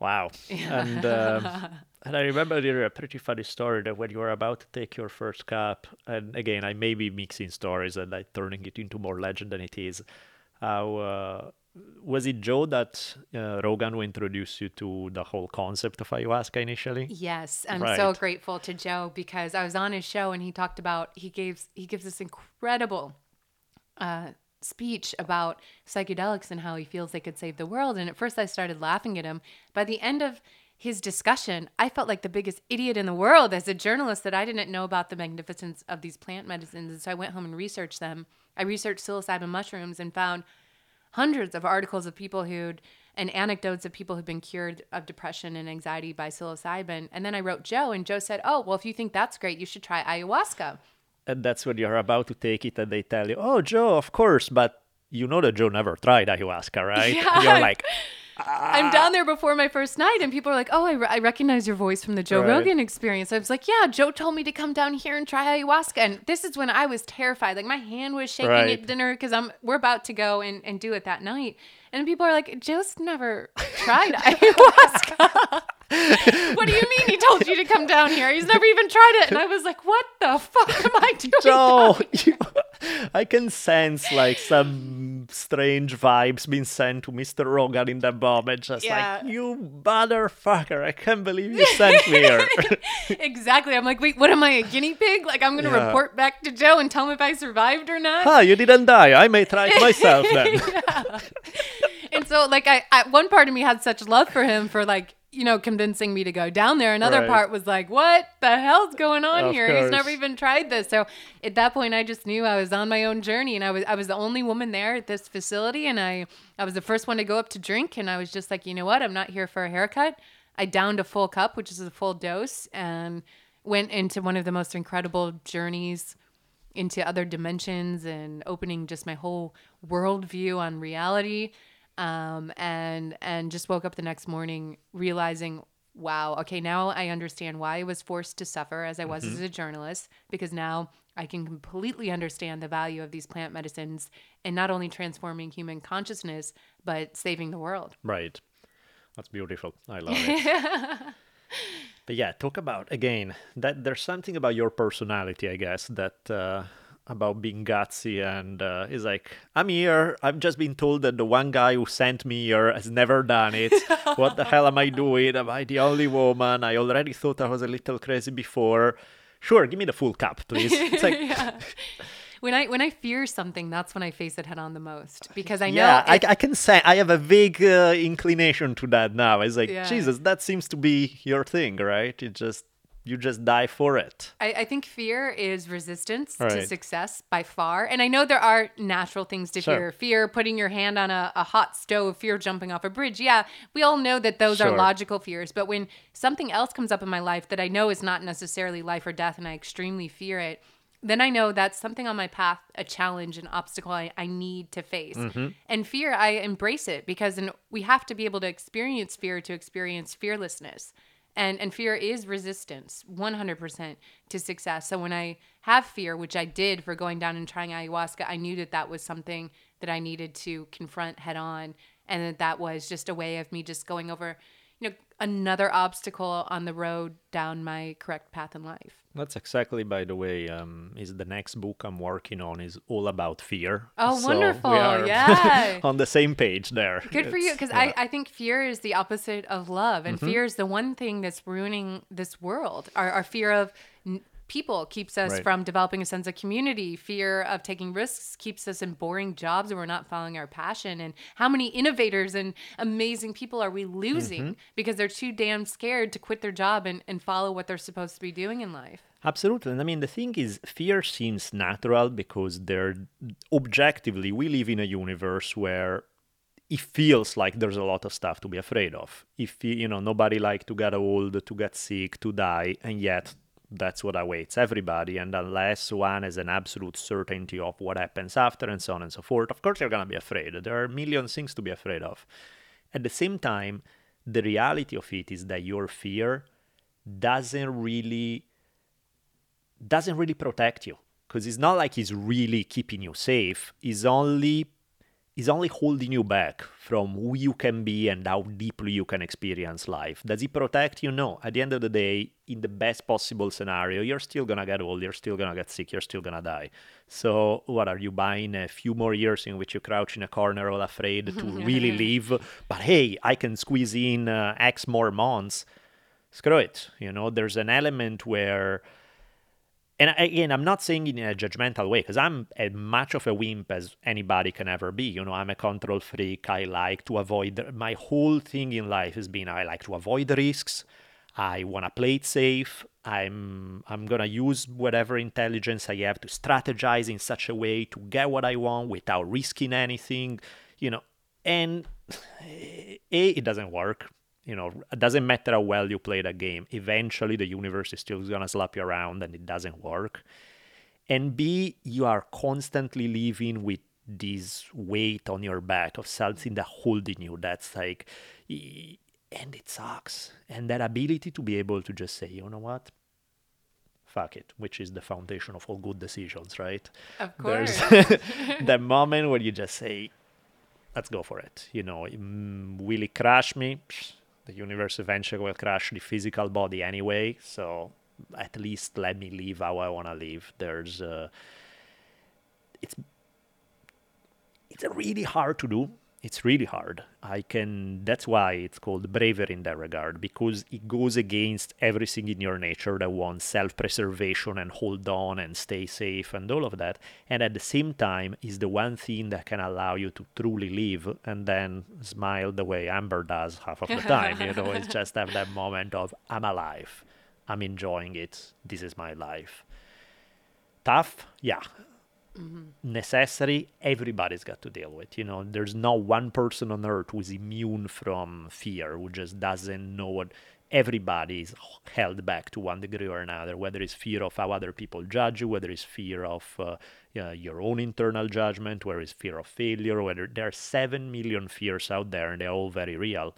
Wow. And um, and I remember there a pretty funny story that when you were about to take your first cup, and again I may be mixing stories and like turning it into more legend than it is. How uh, was it Joe that uh, Rogan who introduced you to the whole concept of ayahuasca initially? Yes, I'm so grateful to Joe because I was on his show and he talked about he gives he gives this incredible uh, speech about psychedelics and how he feels they could save the world. And at first, I started laughing at him. By the end of his discussion, I felt like the biggest idiot in the world as a journalist that I didn't know about the magnificence of these plant medicines. And so I went home and researched them. I researched psilocybin mushrooms and found hundreds of articles of people who'd and anecdotes of people who've been cured of depression and anxiety by psilocybin. And then I wrote Joe, and Joe said, Oh, well, if you think that's great, you should try ayahuasca. And that's when you're about to take it, and they tell you, "Oh, Joe, of course," but you know that Joe never tried ayahuasca, right? Yeah. You're like, I'm down there before my first night, and people are like, "Oh, I, re- I recognize your voice from the Joe Right. Rogan experience." I was like, "Yeah, Joe told me to come down here and try ayahuasca," and this is when I was terrified. Like my hand was shaking Right. at dinner because I'm we're about to go and, and do it that night, and people are like, "Joe's never tried ayahuasca." what do you mean he told you to come down here? He's never even tried it, and I was like, "What the fuck am I doing?" Joe, down here?" you, I can sense like some strange vibes being sent to Mr. Rogan in that moment. Just Yeah. like, you motherfucker, I can't believe you sent me here. exactly. I'm like, wait, what am I, a guinea pig? Like, I'm going to Yeah. report back to Joe and tell him if I survived or not? ah, you didn't die. I may try it myself then. And so, like, I, I, one part of me had such love for him for, like, you know, convincing me to go down there. Another Right. part was like, what the hell's going on Of here? He's course. never even tried this. So at that point, I just knew I was on my own journey, and I was I was the only woman there at this facility, and I I was the first one to go up to drink, and I was just like, you know what? I'm not here for a haircut. I downed a full cup, which is a full dose, and went into one of the most incredible journeys into other dimensions and opening just my whole worldview on reality. Um, and and just woke up the next morning realizing, wow, okay, now I understand why I was forced to suffer as I was as a journalist because now I can completely understand the value of these plant medicines and not only transforming human consciousness but saving the world. Right. That's beautiful. I love it. but yeah, talk about again that there's something about your personality, I guess, that uh, about being gutsy and uh, is like I'm here. I've just been told that the one guy who sent me here has never done it. what the hell am I doing? Am I the only woman? I already thought I was a little crazy before. Sure, give me the full cup, please. It's like yeah. When I when I fear something, that's when I face it head on the most because I know yeah, I, I can say I have a vague uh, inclination to that now. It's like Yeah. Jesus, that seems to be your thing, right? it just you just die for it. I, I think fear is resistance to success by far. And I know there are natural things to Sure. fear. Fear putting your hand on a, a hot stove, fear jumping off a bridge. Yeah, we all know that those are logical fears. But when something else comes up in my life that I know is not necessarily life or death and I extremely fear it, then I know that's something on my path, a challenge, an obstacle I, I need to face. Mm-hmm. And fear, I embrace it because in, we have to be able to experience fear to experience fearlessness. And, and fear is resistance 100% to success. So when I have fear, which I did for going down and trying ayahuasca, I knew that that was something that I needed to confront head on. And that that was just a way of me just going over, you know, another obstacle on the road down my correct path in life. That's exactly, by the way, um, is the next book I'm working on is all about fear. Oh, So wonderful. we are Yeah. on the same page there. Good for you, because yeah. Mm-hmm. I, I think fear is the opposite of love, and fear is the one thing that's ruining this world. Our, our fear of people keeps us Right. from developing a sense of community. Fear of taking risks keeps us in boring jobs and we're not following our passion. And how many innovators and amazing people are we losing Mm-hmm. because they're too damn scared to quit their job and, and follow what they're supposed to be doing in life? Absolutely. And I mean, the thing is, fear seems natural because they're objectively, we live in a universe where it feels like there's a lot of stuff to be afraid of. If you you know, nobody like to get old, to get sick, to die, and yet that's what awaits everybody. And unless one has an absolute certainty of what happens after, and so on and so forth, of course you're gonna be afraid. There are a million things to be afraid of. At the same time, the reality of it is that your fear doesn't really doesn't really protect you because it's not like it's really keeping you safe It's only he's only holding you back from who you can be and how deeply you can experience life. Does he protect you? No. At the end of the day in the best possible scenario you're still gonna get old you're still gonna get sick you're still gonna die. So what are you buying a few more years in which you crouch in a corner all afraid to really live? But hey i can squeeze in uh, x more months. Screw it. You know there's an element where and again, I'm not saying in a judgmental way because I'm as much of a wimp as anybody can ever be. You know, I'm a control freak. I like to avoid. My whole thing in life has been I like to avoid risks. I want to play it safe. I'm I'm gonna use whatever intelligence I have to strategize in such a way to get what I want without risking anything. You know, and eh, a it doesn't work you know it doesn't matter how well you play that game eventually the universe is still gonna slap you around and it doesn't work. And b you are constantly living with this weight on your back of something that holding you that's like and it sucks. And that ability to be able to just say you know what? Fuck it which is the foundation of all good decisions right? Of course. there's that moment where you just say let's go for it you know? Mm, will it crash me Psh, the universe eventually will crash the physical body anyway so at least let me live how i want to live. There's uh, it's it's really hard to do it's really hard. I can that's why it's called bravery in that regard because it goes against everything in your nature that wants self-preservation and hold on and stay safe and all of that. And at the same time is the one thing that can allow you to truly live and then smile the way amber does half of the time you know? It's just have that moment of i'm alive. I'm enjoying it. This is my life. Tough? Yeah necessary everybody's got to deal with you know? There's not one person on earth who's immune from fear who just doesn't know what everybody is held back to one degree or another whether it's fear of how other people judge you whether it's fear of uh, yeah, your own internal judgment whether it's fear of failure whether there are 7 million fears out there and they're all very real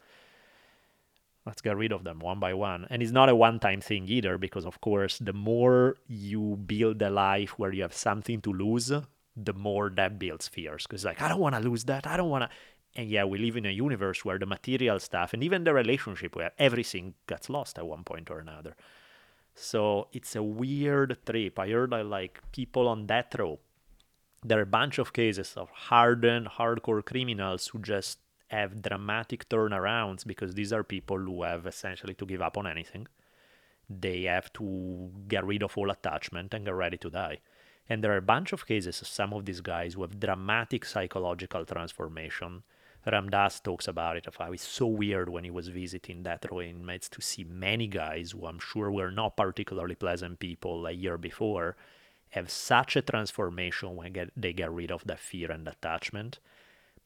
let's get rid of them one by one. And it's not a one time thing either, because of course, the more you build a life where you have something to lose, the more that builds fears. Because, like, I don't want to lose that. I don't want to. And yeah, we live in a universe where the material stuff and even the relationship where everything gets lost at one point or another. So it's a weird trip. I heard like, people on death row, there are a bunch of cases of hardened, hardcore criminals who just have dramatic turnarounds because these are people who have essentially to give up on anything. They have to get rid of all attachment and get ready to die. And there are a bunch of cases of some of these guys who have dramatic psychological transformation. Ram Dass talks about it of how it's so weird when he was visiting that row inmates to see many guys who I'm sure were not particularly pleasant people a year before have such a transformation when get, they get rid of that fear and attachment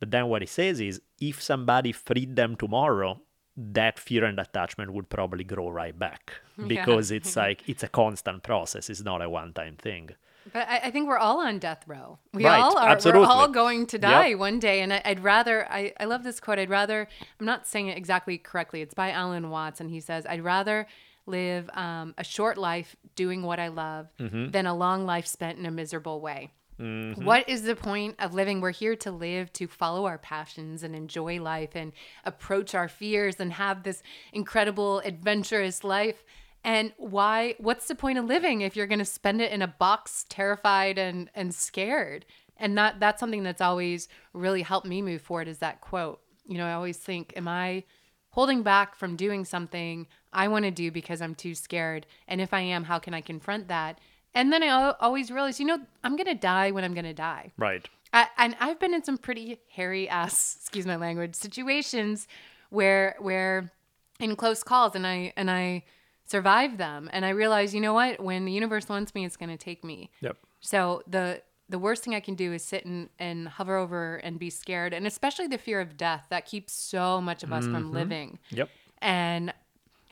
but then what he says is if somebody freed them tomorrow, that fear and attachment would probably grow right back because it's like it's a constant process. It's not a one-time thing. But I, I think we're all on death row. We Right, all are. absolutely. We're all going to Yep. die one day. And I, I'd rather, I, I love this quote. I'd rather, I'm not saying it exactly correctly. It's by Alan Watts. And he says, I'd rather live um, a short life doing what I love Mm-hmm. than a long life spent in a miserable way. Mm-hmm. What is the point of living? We're here to live, to follow our passions and enjoy life and approach our fears and have this incredible, adventurous life. And why? What's the point of living if you're going to spend it in a box, terrified and and scared? And that that's something that's always really helped me move forward. Is that quote? You know, I always think, am I holding back from doing something I want to do because I'm too scared? And if I am, how can I confront that? And then I always realize, you know, I'm going to die when I'm going to die. Right. I, and I've been in some pretty hairy ass, excuse my language, situations where where in close calls and I and I survive them and I realize, you know what, when the universe wants me, it's going to take me. Yep. So the the worst thing I can do is sit and, and hover over and be scared, and especially the fear of death that keeps so much of us from mm-hmm. living. Yep. And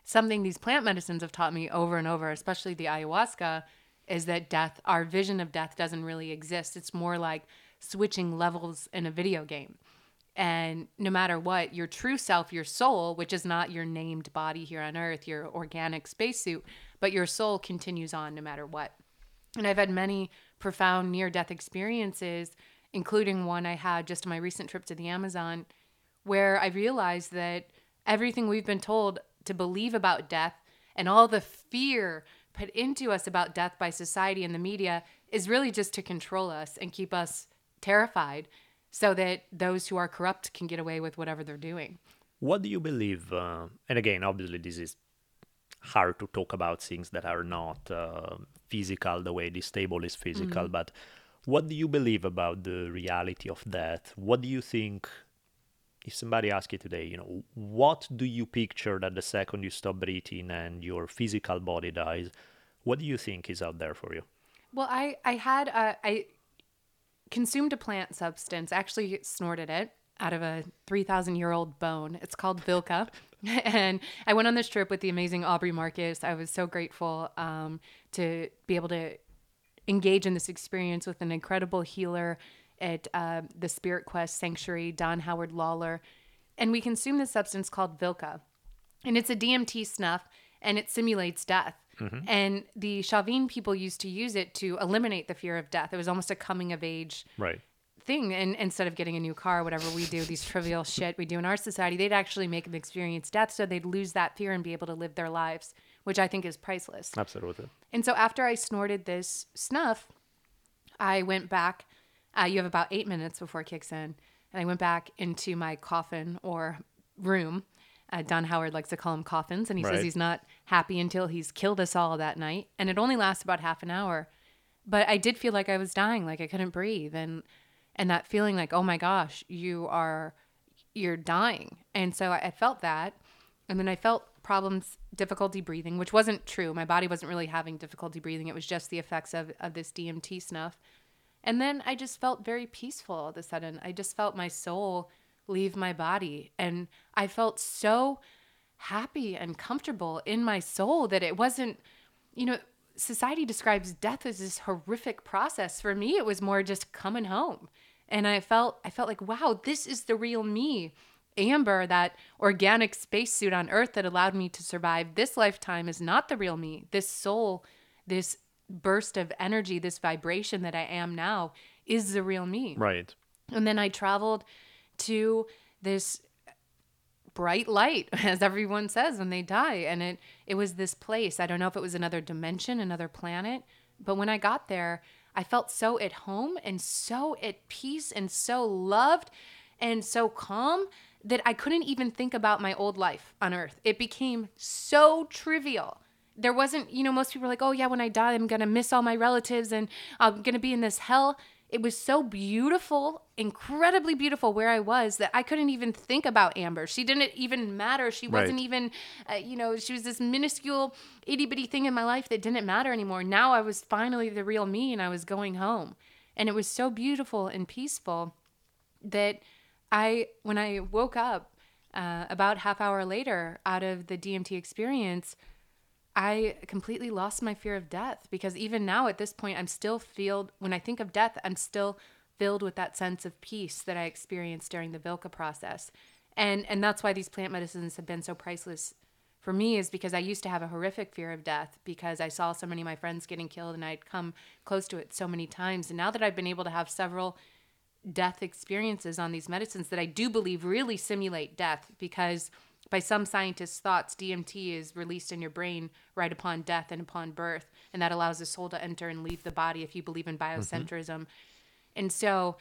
something these plant medicines have taught me over and over, especially the ayahuasca, is that death, our vision of death doesn't really exist. It's more like switching levels in a video game. And no matter what, your true self, your soul, which is not your named body here on earth, your organic spacesuit, but your soul continues on no matter what. And I've had many profound near death experiences, including one I had just on my recent trip to the Amazon, where I realized that everything we've been told to believe about death and all the fear put into us about death by society and the media is really just to control us and keep us terrified so that those who are corrupt can get away with whatever they're doing. What do you believe? Uh, and again, obviously, this is hard to talk about things that are not uh, physical the way this table is physical. Mm-hmm. But what do you believe about the reality of death? What do you think? If somebody asks you today, you know, what do you picture that the second you stop breathing and your physical body dies? What do you think is out there for you? Well, I I had a, I consumed a plant substance. Actually, snorted it out of a three thousand year old bone. It's called Vilca, and I went on this trip with the amazing Aubrey Marcus. I was so grateful um, to be able to engage in this experience with an incredible healer at uh, the Spirit Quest Sanctuary, Don Howard Lawler, and we consume this substance called Vilca, and it's a DMT snuff, and it simulates death. And the Chavin people used to use it to eliminate the fear of death. It was almost a coming of age Right. thing. And instead of getting a new car, whatever we do, these trivial shit we do in our society, they'd actually make them experience death so they'd lose that fear and be able to live their lives, which I think is priceless. Absolutely. And so after I snorted this snuff, I went back. Uh, you have about eight minutes before it kicks in. And I went back into my coffin or room. Uh, Don Howard likes to call them coffins. And he Right. says he's not happy until he's killed us all that night. And it only lasts about half an hour. But I did feel like I was dying, like I couldn't breathe. And and that feeling like, oh my gosh, you are you're dying. And so I, I felt that. And then I felt problems, difficulty breathing, which wasn't true. My body wasn't really having difficulty breathing. It was just the effects of, of this DMT snuff. And then I just felt very peaceful all of a sudden. I just felt my soul leave my body. And I felt so happy and comfortable in my soul that it wasn't, you know, society describes death as this horrific process. For me, it was more just coming home. And I felt I felt like, wow, this is the real me. Amber, that organic spacesuit on Earth that allowed me to survive this lifetime is not the real me. This soul, this burst of energy, this vibration that I am now is the real me. Right. And then I traveled to this bright light, as everyone says when they die. And it, it was this place. I don't know if it was another dimension, another planet. But when I got there, I felt so at home and so at peace and so loved and so calm that I couldn't even think about my old life on earth. It became so trivial. There wasn't, you know, most people are like, oh, yeah, when I die, I'm going to miss all my relatives and I'm going to be in this hell. It was so beautiful, incredibly beautiful where I was that I couldn't even think about Amber. She didn't even matter. She wasn't even, uh, you know, she was this minuscule itty bitty thing in my life that didn't matter anymore. Now I was finally the real me and I was going home. And it was so beautiful and peaceful that I, when I woke up uh, about half hour later out of the DMT experience, I completely lost my fear of death because even now at this point, I'm still filled, when I think of death, I'm still filled with that sense of peace that I experienced during the Vilca process. And, and that's why these plant medicines have been so priceless for me is because I used to have a horrific fear of death because I saw so many of my friends getting killed and I'd come close to it so many times. And now that I've been able to have several death experiences on these medicines that I do believe really simulate death because by some scientists' thoughts, DMT is released in your brain right upon death and upon birth, and that allows the soul to enter and leave the body if you believe in biocentrism. And so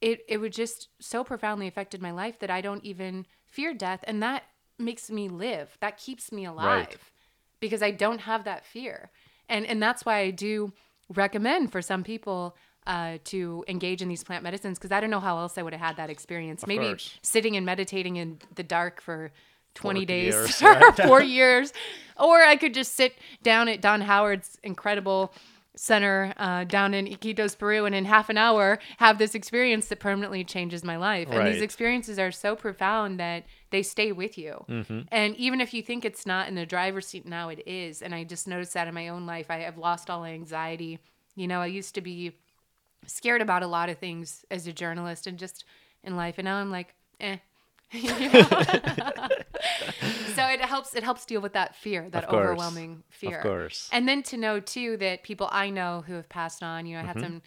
it it would just so profoundly affected my life that I don't even fear death, and that makes me live. That keeps me alive because I don't have that fear. And and that's why I do recommend for some people uh, to engage in these plant medicines because I don't know how else I would have had that experience. Maybe course. sitting and meditating in the dark for 20 40 days years, or four years. Or I could just sit down at Don Howard's incredible center uh, down in Iquitos, Peru, and in half an hour have this experience that permanently changes my life. And these experiences are so profound that they stay with you. And even if you think it's not in the driver's seat now, it is. And I just noticed that in my own life. I have lost all anxiety. You know, I used to be scared about a lot of things as a journalist and just in life. And now I'm like, eh. So it helps it helps deal with that fear, that course. overwhelming fear. Of course. And then to know too that people I know who have passed on, you know, I had some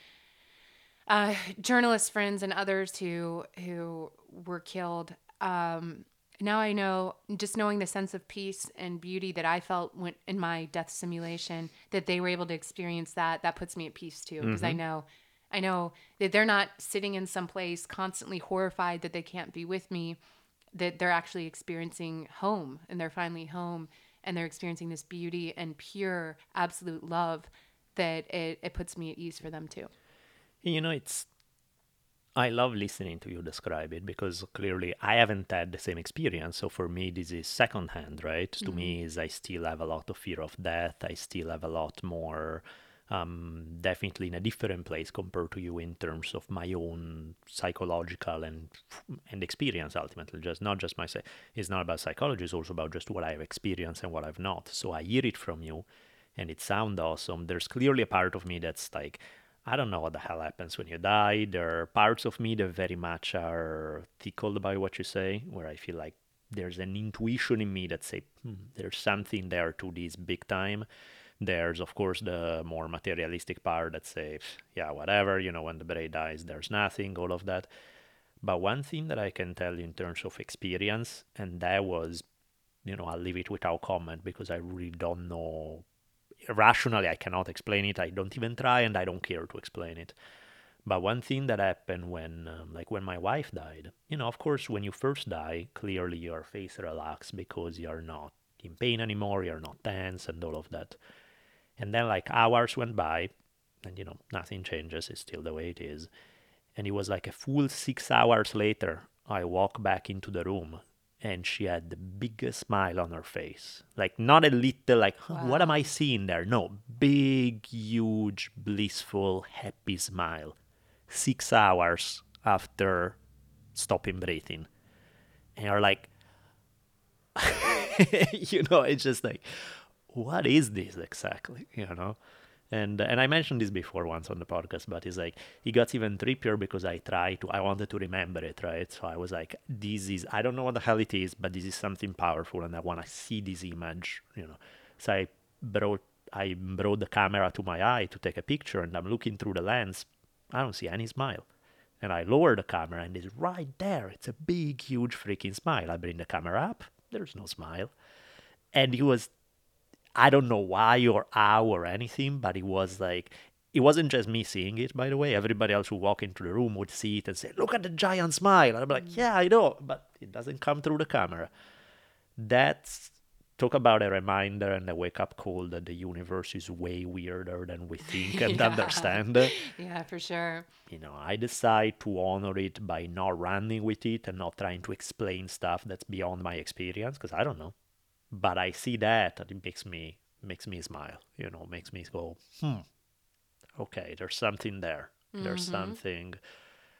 uh, journalist friends and others who who were killed. Um, now I know, just knowing the sense of peace and beauty that I felt when in my death simulation, that they were able to experience that. That puts me at peace too, because I know, I know that they're not sitting in some place constantly horrified that they can't be with me. That they're actually experiencing home and they're finally home and they're experiencing this beauty and pure absolute love that it, it puts me at ease for them too You know, it's. I love listening to you describe it because clearly I haven't had the same experience. So for me, this is secondhand, right? To me, mm-hmm. is I still have a lot of fear of death. I still have a lot more, um, definitely in a different place compared to you in terms of my own psychological and and experience. Ultimately, just not just my. It's not about psychology. It's also about just what I've experienced and what I've not. So I hear it from you, and it sounds awesome. There's clearly a part of me that's like, I don't know what the hell happens when you die. There are parts of me that very much are tickled by what you say, where I feel like there's an intuition in me that say hmm, there's something there to this big time. There's of course the more materialistic part that say, yeah, whatever, you know, when the brain dies, there's nothing, all of that. But one thing that I can tell you in terms of experience, and that was, you know, I'll leave it without comment because I really don't know rationally i cannot explain it. I don't even try and i don't care to explain it. But one thing that happened when um, like when my wife died you know of course when you first die clearly your face relaxes because you're not in pain anymore you're not tense and all of that and then like hours went by and you know nothing changes. It's still the way it is. And it was like a full six hours later i walk back into the room and she had the biggest smile on her face. Like not a little like "Huh, what am i seeing there? No big huge blissful happy smile. Six hours after stopping breathing. And you're like you know it's just like what is this exactly you know and and i mentioned this before once on the podcast but it's like it got even trippier because i tried to i wanted to remember it right so i was like this is i don't know what the hell it is but this is something powerful and i want to see this image you know so i brought i brought the camera to my eye to take a picture and i'm looking through the lens i don't see any smile and I lower the camera, and it's right there. It's a big, huge freaking smile. I bring the camera up, there's no smile. And it was, I don't know why or how or anything, but it was like, it wasn't just me seeing it, by the way. Everybody else who walked into the room would see it and say, Look at the giant smile. And I'm like, mm. Yeah, I know, but it doesn't come through the camera. That's talk about a reminder and a wake up call that the universe is way weirder than we think and Yeah. understand. yeah for sure you know, I decide to honor it by not running with it and not trying to explain stuff that's beyond my experience because I don't know. But I see that and it makes me makes me smile. You know, makes me go, hmm, okay, there's something there. There's something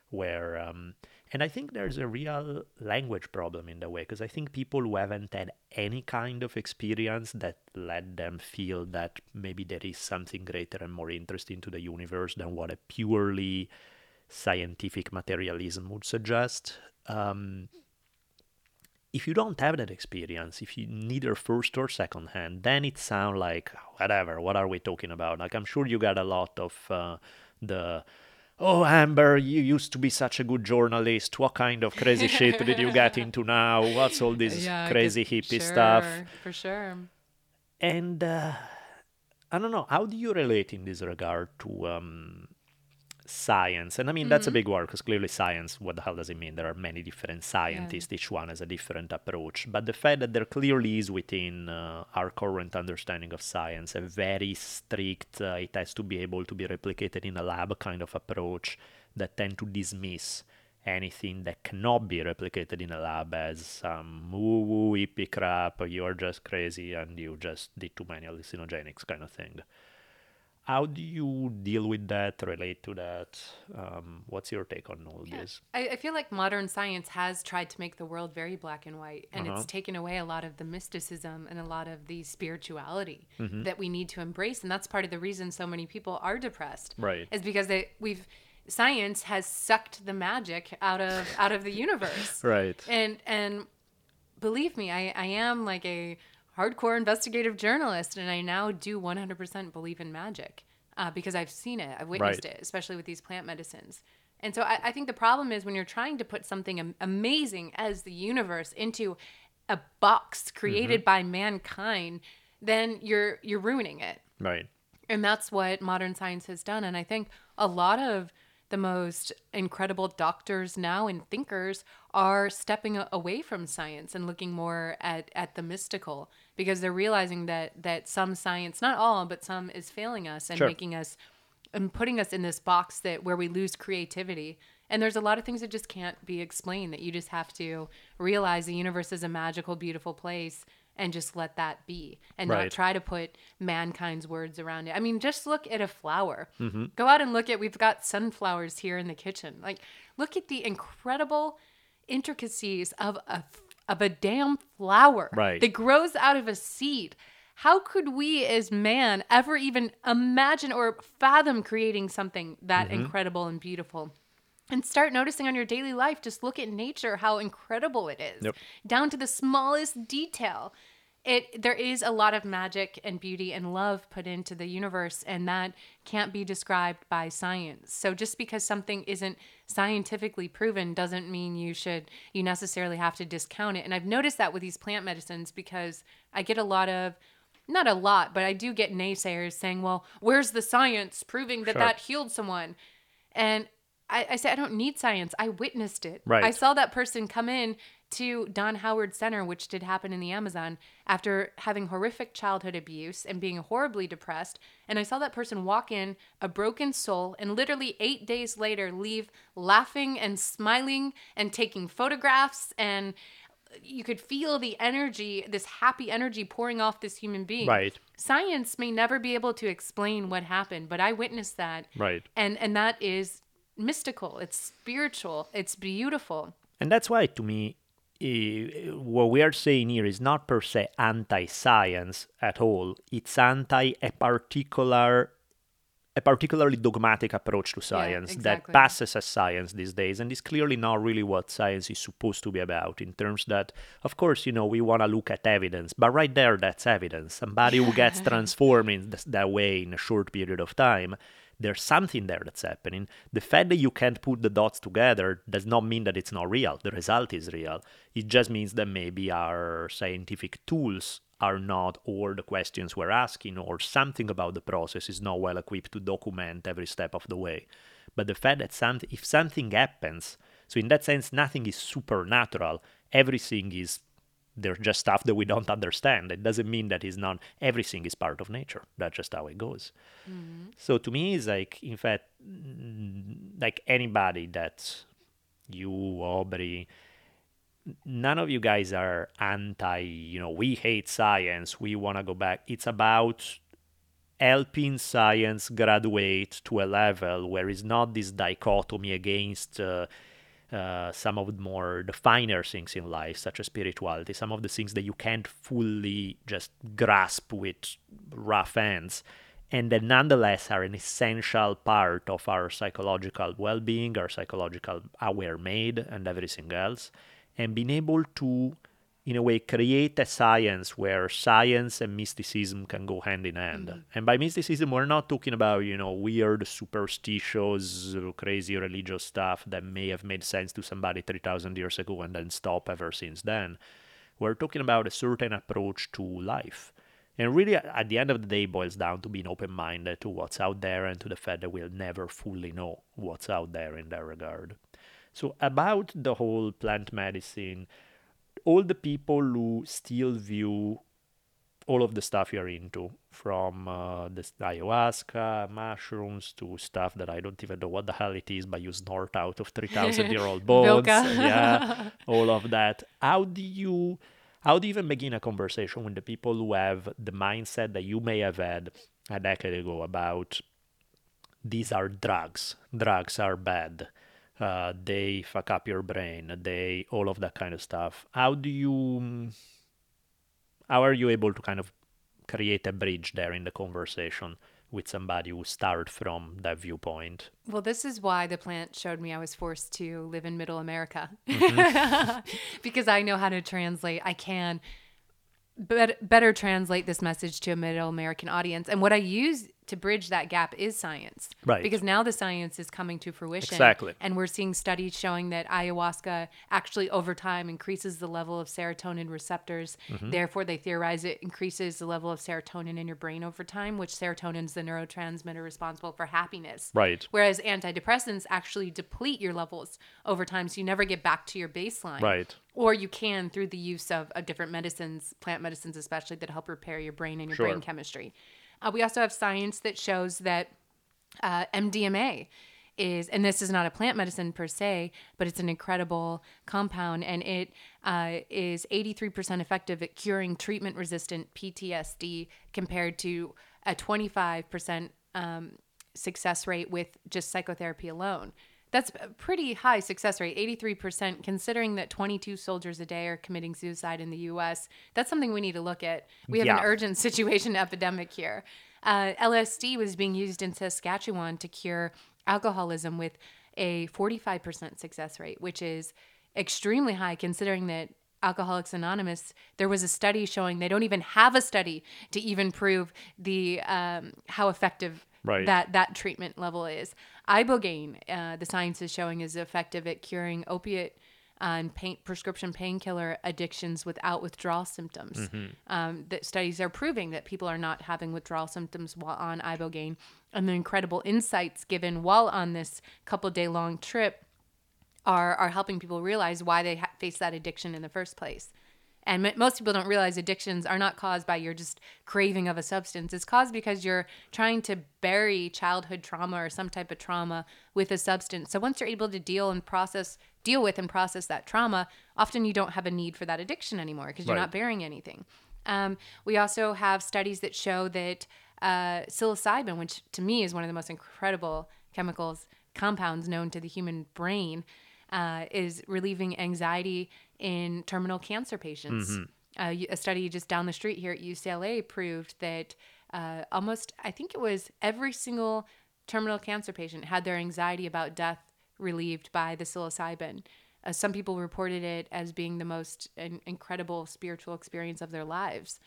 where, um, and I think there's a real language problem in the way because I think people who haven't had any kind of experience that let them feel that maybe there is something greater and more interesting to the universe than what a purely scientific materialism would suggest. Um, if you don't have that experience, if you neither first or second hand, then it sounds like whatever. What are we talking about? Like I'm sure you got a lot of uh, the. Oh, Amber, you used to be such a good journalist. What kind of crazy shit did you get into now? What's all this Yeah, crazy hippie stuff? for sure And uh, I don't know, how do you relate in this regard to um, science? And I mean, that's a big word because clearly science, what the hell does it mean? There are many different scientists, each one has a different approach. But the fact that there clearly is within uh, our current understanding of science a very strict, uh, it has to be able to be replicated in a lab kind of approach that tend to dismiss anything that cannot be replicated in a lab as some woo woo hippie crap, you're just crazy and you just did too many hallucinogenics kind of thing. How do you deal with that, relate to that? Um, what's your take on all this? I, I feel like modern science has tried to make the world very black and white, and Uh-huh. it's taken away a lot of the mysticism and a lot of the spirituality Mm-hmm. that we need to embrace. And that's part of the reason so many people are depressed. Right. Is because they we've science has sucked the magic out of out of the universe. Right. And and believe me, I, I am like a hardcore investigative journalist, and I now do 100% believe in magic uh, because I've seen it, I've witnessed Right. it, especially with these plant medicines. And so I, I think the problem is when you're trying to put something am- amazing as the universe into a box created by mankind, then you're you're ruining it Right. and that's what modern science has done and i think a lot of the most incredible doctors now and thinkers are stepping away from science and looking more at, at the mystical because they're realizing that that some science, not all, but some is failing us and Sure. making us and putting us in this box that where we lose creativity. And there's a lot of things that just can't be explained that you just have to realize the universe is a magical, beautiful place and just let that be and Right. not try to put mankind's words around it. I mean, just look at a flower. Mm-hmm. Go out and look at we've got sunflowers here in the kitchen. Like look at the incredible intricacies of a of a damn flower Right. that grows out of a seed. How could we as man ever even imagine or fathom creating something that Mm-hmm. incredible and beautiful? And start noticing on your daily life, just look at nature, how incredible it is, Yep. down to the smallest detail. It there is a lot of magic and beauty and love put into the universe, and that can't be described by science. So just because something isn't scientifically proven doesn't mean you should you necessarily have to discount it. And I've noticed that with these plant medicines because I get a lot of not a lot, but I do get naysayers saying, "Well, where's the science proving that Sure. that healed someone?" And I, I say I don't need science. I witnessed it. Right. I saw that person come in to Don Howard Center, which did happen in the Amazon, after having horrific childhood abuse and being horribly depressed. And I saw that person walk in a broken soul and literally eight days later leave laughing and smiling and taking photographs and you could feel the energy, this happy energy pouring off this human being. Right. Science may never be able to explain what happened, but I witnessed that. Right. And and that is mystical. It's spiritual. It's beautiful. And that's why, to me, what we are saying here is not per se anti science at all. It's anti a particular. A particularly dogmatic approach to science that exactly. passes as science these days, and is clearly not really what science is supposed to be about. In terms that, of course, you know, we want to look at evidence, but right there, that's evidence. Somebody who gets transformed in th- that way in a short period of time, there's something there that's happening. The fact that you can't put the dots together does not mean that it's not real. The result is real. It just means that maybe our scientific tools are not all the questions we're asking, or something about the process is not well equipped to document every step of the way. But the fact that if something happens, so in that sense, nothing is supernatural. Everything is there's just stuff that we don't understand. It doesn't mean that it's not everything is part of nature. That's just how it goes. So to me, it's like, in fact, mm, like anybody that you, Aubrey, none of you guys are anti, you know, we hate science, we want to go back. It's about helping science graduate to a level where it's not this dichotomy against uh, uh, some of the more the finer things in life, such as spirituality, some of the things that you can't fully just grasp with rough hands, and that nonetheless are an essential part of our psychological well-being, our psychological aware made, and everything else, and being able to in a way create a science where science and mysticism can go hand in hand. Mm-hmm. And by mysticism we're not talking about you know weird superstitious crazy religious stuff that may have made sense to somebody 3000 years ago and then stop ever since then. We're talking about a certain approach to life. And really at at the end of the day boils down to being open-minded to what's out there and to the fact that we'll never fully know what's out there in that regard. So about the whole plant medicine all the people who still view all of the stuff you're into, from uh, the ayahuasca, mushrooms, to stuff that I don't even know what the hell it is, but you snort out of 3,000 year old bones. Yeah, all of that. How do you. How do you even begin a conversation with the people who have the mindset that you may have had a decade ago about these are drugs, drugs are bad, uh, they fuck up your brain, they all of that kind of stuff. How do you how are you able to kind of create a bridge there in the conversation with somebody who start from that viewpoint? Well, this is why the plant showed me I was forced to live in middle America Mm-hmm. because I know how to translate. I can bet- better translate this message to a middle American audience. And what I use to bridge that gap is science. Right. Because now the science is coming to fruition. Exactly. And we're seeing studies showing that ayahuasca actually over time increases the level of serotonin receptors. Mm-hmm. Therefore, they theorize it increases the level of serotonin in your brain over time, which serotonin is the neurotransmitter responsible for happiness. Right. Whereas antidepressants actually deplete your levels over time, so you never get back to your baseline. Right. Or you can through the use of, of different medicines, plant medicines especially, that help repair your brain and your Sure. brain chemistry. Uh, we also have science that shows that uh, MDMA is, and this is not a plant medicine per se, but it's an incredible compound, and it uh, is 83% effective at curing treatment resistant PTSD compared to a 25% um, success rate with just psychotherapy alone. That's a pretty high success rate, 83%, considering that 22 soldiers a day are committing suicide in the US. That's something we need to look at. We have an urgent situation epidemic here. Uh, LSD was being used in Saskatchewan to cure alcoholism with a 45% success rate, which is extremely high considering that Alcoholics Anonymous, there was a study showing they don't even have a study to even prove the um, how effective Right. that that treatment level is. Ibogaine, uh, the science is showing, is effective at curing opiate and pain, prescription painkiller addictions without withdrawal symptoms. Um, that studies are proving that people are not having withdrawal symptoms while on ibogaine, and the incredible insights given while on this couple day long trip are are helping people realize why they ha- face that addiction in the first place. And m- most people don't realize addictions are not caused by your just craving of a substance. It's caused because you're trying to bury childhood trauma or some type of trauma with a substance. So once you're able to deal and process, deal with and process that trauma, often you don't have a need for that addiction anymore because you're Right. not bearing anything. Um, we also have studies that show that uh, psilocybin, which to me is one of the most incredible chemicals compounds known to the human brain, uh, is relieving anxiety in terminal cancer patients. Uh, y- a study just down the street here at UCLA proved that uh, almost, I think it was every single terminal cancer patient had their anxiety about death relieved by the psilocybin. Uh, some people reported it as being the most in- incredible spiritual experience of their lives.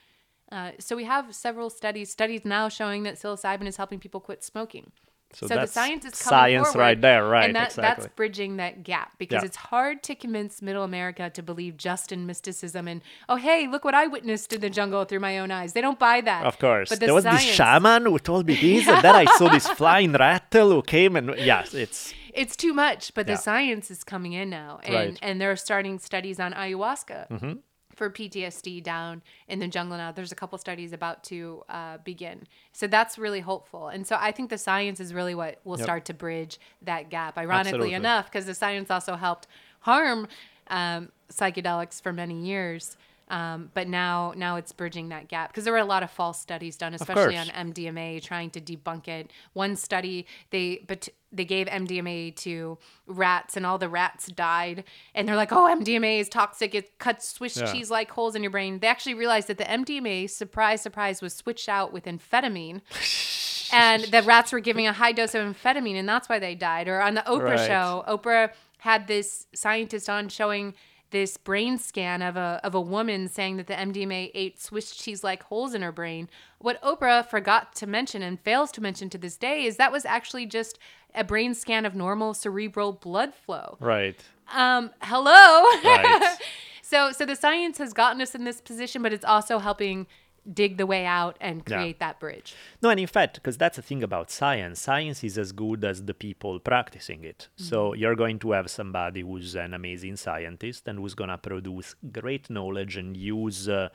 Uh, so we have several studies, studies now showing that psilocybin is helping people quit smoking. So So, the science is coming science forward, right there, right, And that, exactly. that's bridging that gap because Yeah. it's hard to convince Middle America to believe just in mysticism and oh hey, look what I witnessed in the jungle through my own eyes. They don't buy that. Of course. but the there was science, this shaman who told me this, and then I saw this flying rattle who came and yes, it's It's too much, but Yeah. the science is coming in now, and Right. and they're starting studies on ayahuasca. Mm-hmm. For PTSD down in the jungle now, there's a couple studies about to uh, begin. So that's really hopeful, and so I think the science is really what will start to bridge that gap. Ironically Absolutely. enough, because the science also helped harm um, psychedelics for many years, um, but now now it's bridging that gap because there were a lot of false studies done, especially on. MDMA, trying to debunk it. One study they but they gave MDMA to rats and all the rats died, and they're like, "Oh, MDMA is toxic. It cuts Swiss Yeah. cheese like holes in your brain." They actually realized that the MDMA, surprise, surprise, was switched out with amphetamine. and the rats were giving a high dose of amphetamine, and that's why they died. Or on the Oprah Right. show, Oprah had this scientist on showing this brain scan of a of a woman saying that the MDMA ate Swiss cheese like holes in her brain. What Oprah forgot to mention and fails to mention to this day is that was actually just a brain scan of normal cerebral blood flow. right. Um, hello. Right. so so the science has gotten us in this position, but it's also helping dig the way out and Yeah. create that bridge. No, and in fact, because that's the thing about science, science is as good as the people practicing it. So you're going to have somebody who's an amazing scientist and who's going to produce great knowledge and use uh,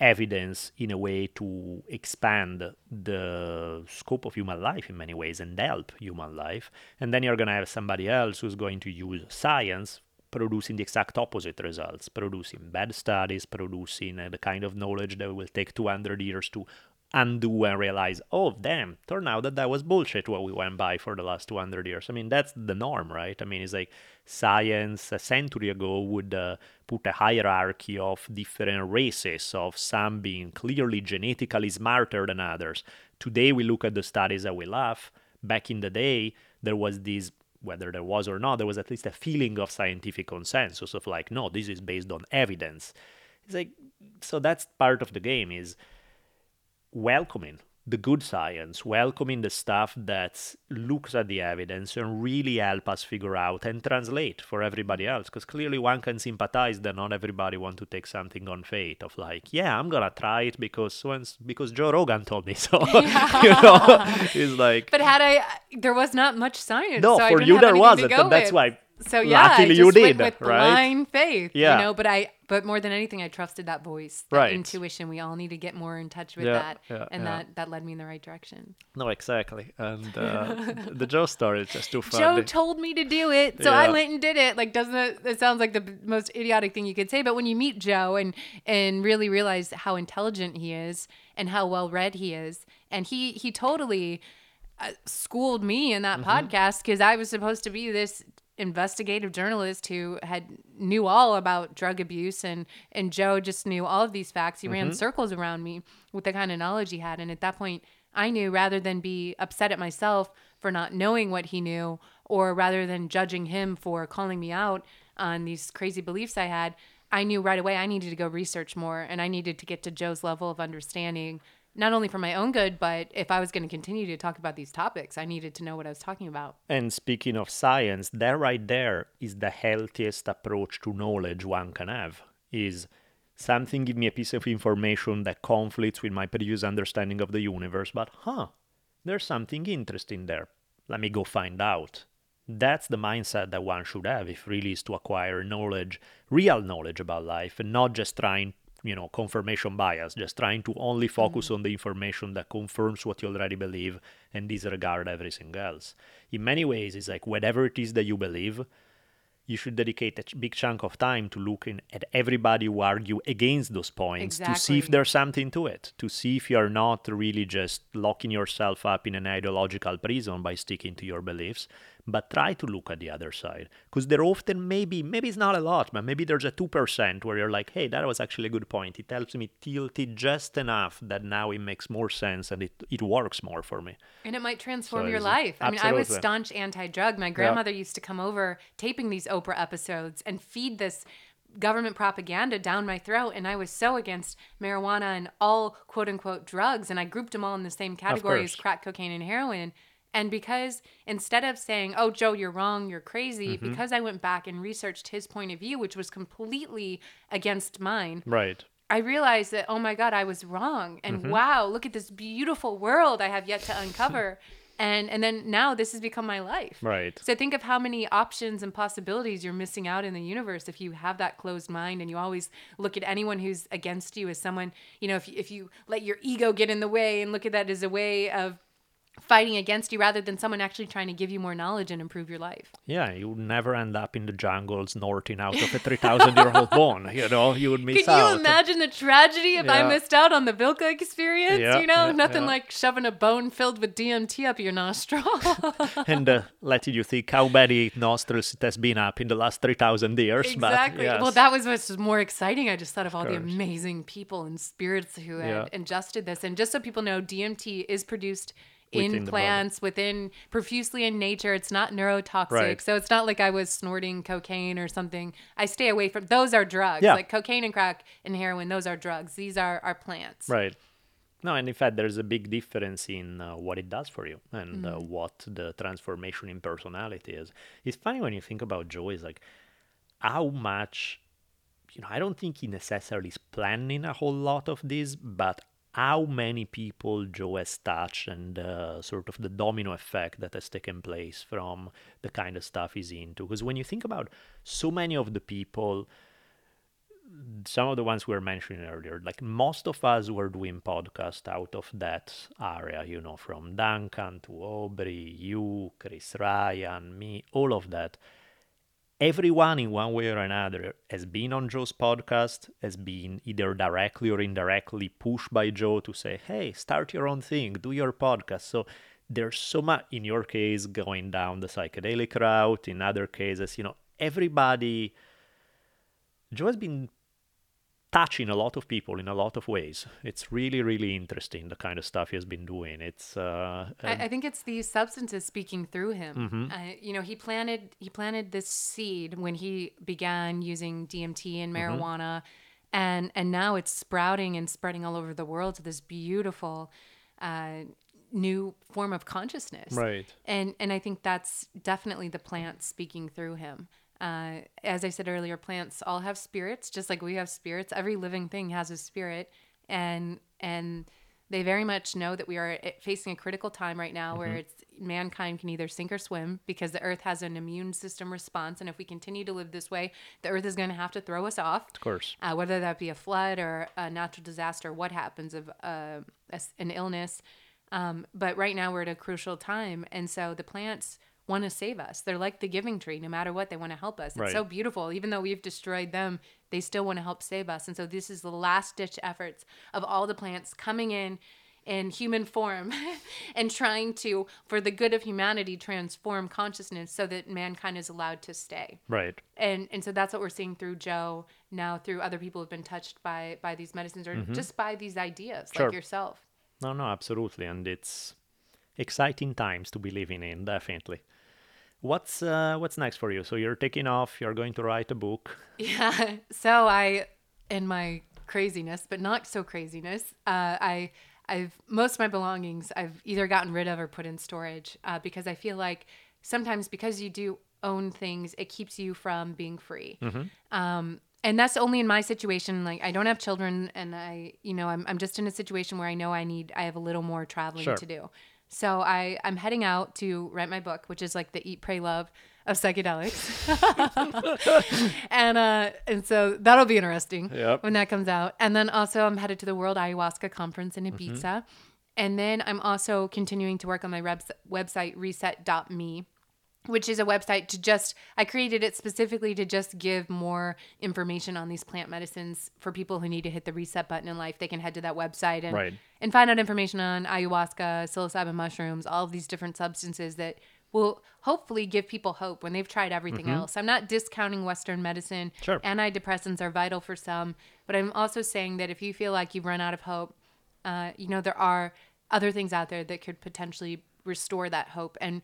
evidence in a way to expand the scope of human life in many ways and help human life. And then you're going to have somebody else who's going to use science producing the exact opposite results, producing bad studies, producing uh, the kind of knowledge that will take 200 years to undo and realize, oh, damn, turn out that that was bullshit what we went by for the last 200 years. I mean, that's the norm, right? I mean, it's like science a century ago would uh, put a hierarchy of different races, of some being clearly genetically smarter than others. Today, we look at the studies and we laugh. Back in the day, there was this whether there was or not, there was at least a feeling of scientific consensus of like, no, this is based on evidence. It's like, so that's part of the game is welcoming the good science, welcoming the stuff that looks at the evidence and really help us figure out and translate for everybody else. Because clearly one can sympathize that not everybody want to take something on faith of like, yeah, I'm gonna try it because once because Joe Rogan told me so. you know, it's like But had I, there was not much science. no, so I for you there wasn't, and that's with. why. So yeah, luckily I just you went did, with right? blind faith. Yeah. You know, but I, but more than anything, I trusted that voice, that Right. intuition. We all need to get more in touch with Yeah, that, yeah, and yeah. that that led me in the right direction. No, exactly. And uh, the Joe story is just too funny. Joe told me to do it, so I went and did it. Like, doesn't it? It sounds like the most idiotic thing you could say, but when you meet Joe and and really realize how intelligent he is and how well read he is, and he he totally uh, schooled me in that Mm-hmm. podcast because I was supposed to be this investigative journalist who had knew all about drug abuse and and Joe just knew all of these facts. He Mm-hmm. ran circles around me with the kind of knowledge he had and at that point I knew rather than be upset at myself for not knowing what he knew or rather than judging him for calling me out on these crazy beliefs I had, I knew right away I needed to go research more and I needed to get to Joe's level of understanding not only for my own good, but if I was going to continue to talk about these topics, I needed to know what I was talking about. And speaking of science, that right there is the healthiest approach to knowledge one can have. Is something give me a piece of information that conflicts with my previous understanding of the universe, but huh, there's something interesting there. Let me go find out. That's the mindset that one should have if really is to acquire knowledge, real knowledge about life, and not just trying, you know, confirmation bias, just trying to only focus mm. on the information that confirms what you already believe and disregard everything else. In many ways, it's like whatever it is that you believe, you should dedicate a big chunk of time to looking at everybody who argue against those points to see if there's something to it, to see if you're not really just locking yourself up in an ideological prison by sticking to your beliefs, but try to look at the other side. Because there often maybe, maybe it's not a lot, but maybe there's a 2% where you're like, hey, that was actually a good point. It helps me tilt it just enough that now it makes more sense and it, it works more for me. And it might transform So your life. I mean, I was staunch anti drug. My grandmother used to come over taping these Oprah episodes and feed this government propaganda down my throat. And I was so against marijuana and all quote unquote drugs. And I grouped them all in the same category as crack cocaine and heroin. And because instead of saying, oh, Joe, you're wrong, you're crazy, Mm-hmm. because I went back and researched his point of view, which was completely against mine, Right. I realized that, oh my God, I was wrong. And wow, look at this beautiful world I have yet to uncover. and and then now this has become my life. Right. So think of how many options and possibilities you're missing out in the universe if you have that closed mind and you always look at anyone who's against you as someone, you know, if if you let your ego get in the way and look at that as a way of fighting against you rather than someone actually trying to give you more knowledge and improve your life. Yeah, you would never end up in the jungle snorting out of a 3,000 year old bone. You know, you would miss Can out. Can you imagine the tragedy if I missed out on the Vilka experience? Yeah, you know, yeah, nothing yeah. like shoving a bone filled with DMT up your nostril. and uh, letting you think how many nostrils it has been up in the last 3,000 years. exactly. Yes. Well, that was what's more exciting. I just thought of all the amazing people and spirits who had Yeah. ingested this. And just so people know, DMT is produced. Within in the plants, within profusely in nature, it's not neurotoxic, Right. so it's not like I was snorting cocaine or something. I stay away from those are drugs, Yeah. like cocaine and crack and heroin. Those are drugs. These are are plants. Right. No, and in fact, there's a big difference in uh, what it does for you and uh, what the transformation in personality is. It's funny when you think about Joe, is like how much, you know, I don't think he necessarily is planning a whole lot of this, but how many people Joe has touched and uh, sort of the domino effect that has taken place from the kind of stuff he's into. Because when you think about so many of the people some of the ones we were mentioning earlier, like most of us were doing podcasts out of that area, you know, from Duncan to Aubrey, you, Chris Ryan, me, all of that. Everyone in one way or another has been on Joe's podcast, has been either directly or indirectly pushed by Joe to say, hey, start your own thing, do your podcast. So there's so much, in your case, going down the psychedelic route, in other cases, you know, everybody. Joe has been touching a lot of people in a lot of ways. It's really, really interesting the kind of stuff he has been doing. It's uh, I, I think it's these substances speaking through him. Mm-hmm. Uh, you know, he planted he planted this seed when he began using DMT and Mm-hmm. marijuana, and and now it's sprouting and spreading all over the world to this beautiful uh, new form of consciousness. Right. And and I think that's definitely the plant speaking through him. Uh, as I said earlier, plants all have spirits, just like we have spirits. Every living thing has a spirit, and and they very much know that we are eh, facing a critical time right now where it's mankind can either sink or swim because the earth has an immune system response and if we continue to live this way the earth is going to have to throw us off Of course. uh, whether that be a flood or a natural disaster, what happens of uh, a an illness. Um, but right now we're at a crucial time, and so the plants want to save us. They're like the giving tree. No matter what, they want to help us. It's Right. so beautiful. Even though we've destroyed them, they still want to help save us. And so this is the last ditch efforts of all the plants coming in in human form and trying to, for the good of humanity, transform consciousness so that mankind is allowed to stay Right. and and so that's what we're seeing through Joe now through other people who've been touched by by these medicines or just by these ideas Mm-hmm. Sure. like yourself. No, no, absolutely, and it's exciting times to be living in, definitely. What's uh, what's next for you? So you're taking off. You're going to write a book. Yeah. So I, in my craziness, but not so craziness, uh, I I've most of my belongings I've either gotten rid of or put in storage uh, because I feel like sometimes because you do own things, it keeps you from being free. Um, and that's only in my situation. Like I don't have children, and I, you know, I'm I'm just in a situation where I know I need I have a little more traveling Sure. to do. So I I'm heading out to write my book, which is like the Eat Pray Love of psychedelics. and uh and so that'll be interesting Yep. when that comes out. And then also I'm headed to the World Ayahuasca Conference in Mm-hmm. Ibiza. And then I'm also continuing to work on my webs- website reset.me which is a website to just I created it specifically to just give more information on these plant medicines for people who need to hit the reset button in life. They can head to that website and Right. and find out information on ayahuasca, psilocybin mushrooms, all of these different substances that will hopefully give people hope when they've tried everything else. I'm not discounting Western medicine. Sure. Antidepressants are vital for some, but I'm also saying that if you feel like you've run out of hope, uh, you know, there are other things out there that could potentially restore that hope. And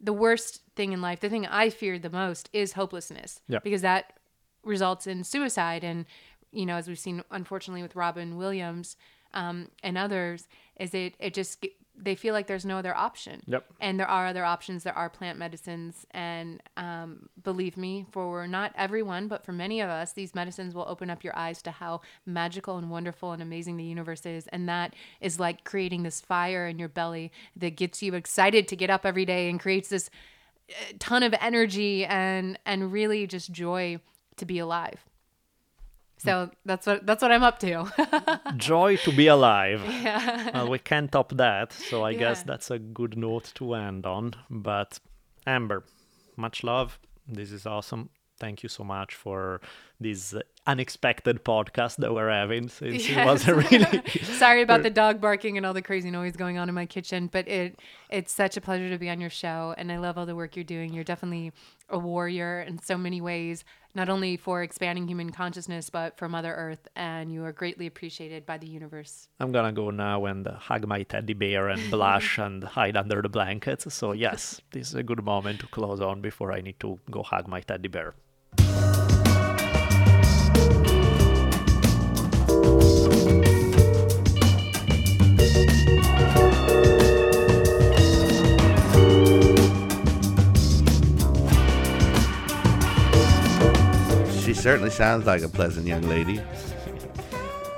the worst thing in life, the thing I fear the most is hopelessness. Yeah. Because that results in suicide. And, you know, as we've seen, unfortunately, with Robin Williams um, and others, is it, it just, they feel like there's no other option. Yep. And there are other options. There are plant medicines. And um, believe me, for not everyone, but for many of us, these medicines will open up your eyes to how magical and wonderful and amazing the universe is. And that is like creating this fire in your belly that gets you excited to get up every day and creates this uh, ton of energy and and really just joy to be alive. So that's what that's what I'm up to. Joy to be alive. Well, we can't top that, so I guess that's a good note to end on. But Amber, much love. This is awesome. Thank you so much for this uh, unexpected podcast that we're having. Since it was a really Sorry about the dog barking and all the crazy noise going on in my kitchen, but it it's such a pleasure to be on your show and I love all the work you're doing. You're definitely a warrior in so many ways, not only for expanding human consciousness but for Mother Earth and you are greatly appreciated by the universe. I'm gonna go now and hug my teddy bear and blush and hide under the blankets. So yes, this is a good moment to close on before I need to go hug my teddy bear. Certainly sounds like a pleasant young lady.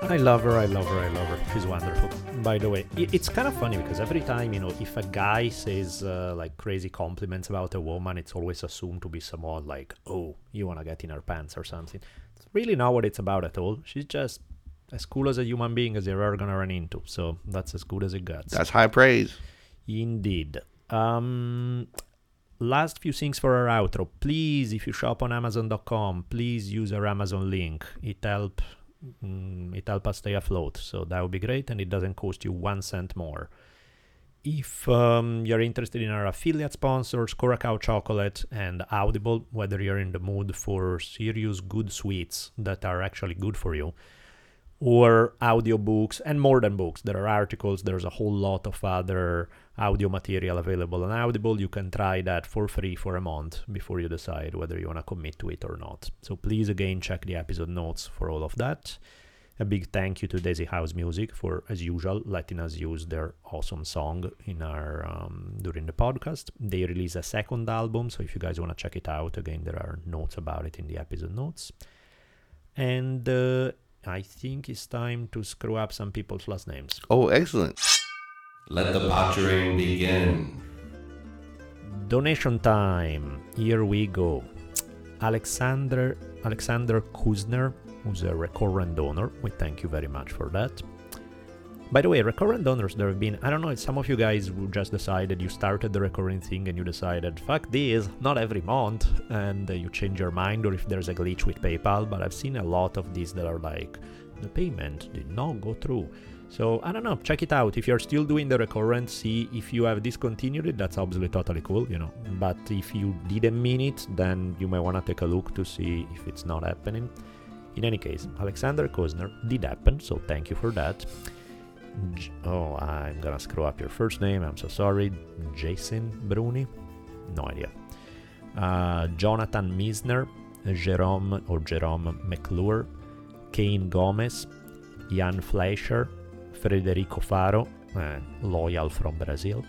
I love her, I love her, I love her. She's wonderful. By the way, it's kind of funny because every time, you know, if a guy says uh, like crazy compliments about a woman, it's always assumed to be someone like, oh, you want to get in her pants or something. It's really not what it's about at all. She's just as cool as a human being as you're ever going to run into. So that's as good as it gets. That's high praise. Indeed. Um, last few things for our outro. Please, if you shop on Amazon.com, please use our Amazon link. It help mm, it help us stay afloat. So that would be great, and it doesn't cost you one cent more. If um, you're interested in our affiliate sponsors, Curacao Chocolate and Audible, whether you're in the mood for serious good sweets that are actually good for you, or audiobooks and more than books. There are articles, there's a whole lot of other audio material available on Audible. You can try that for free for a month before you decide whether you want to commit to it or not. So please again check the episode notes for all of that. A big thank you to Daisy House Music for, as usual, letting us use their awesome song in our um, during the podcast. They release a second album, so if you guys want to check it out, again, there are notes about it in the episode notes. And uh, I think it's time to screw up some people's last names. Oh, excellent. Let the pottering begin. Donation time. Here we go. Alexander Alexander Kuzner, who's a recurrent donor. We thank you very much for that. By the way, recurrent donors, there have been, I don't know, some of you guys who just decided you started the recurring thing and you decided, fuck this, not every month, and uh, you change your mind, or if there's a glitch with PayPal, but I've seen a lot of these that are like, the payment did not go through. So I don't know, check it out. If you're still doing the recurrent, see if you have discontinued it, that's obviously totally cool, you know. But if you didn't mean it, then you might want to take a look to see if it's not happening. In any case, Alexander Kozner did happen, so thank you for that. Oh, I'm gonna screw up your first name, I'm so sorry. Jason Bruni? No idea. Uh, Jonathan Misner, Jerome or Jerome McClure, Kane Gomez, Jan Fleischer, Federico Faro, uh, loyal from Brazil.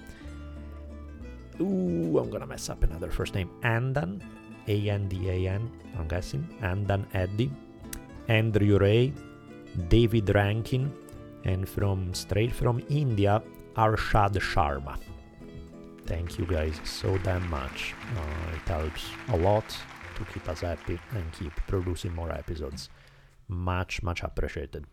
Ooh, I'm gonna mess up another first name. Andan, A N D A N, I'm guessing. Andan Eddy, Andrew Ray, David Rankin, and from straight from India, Arshad Sharma. Thank you guys so damn much. Uh, it helps a lot to keep us happy and keep producing more episodes. Much, much appreciated.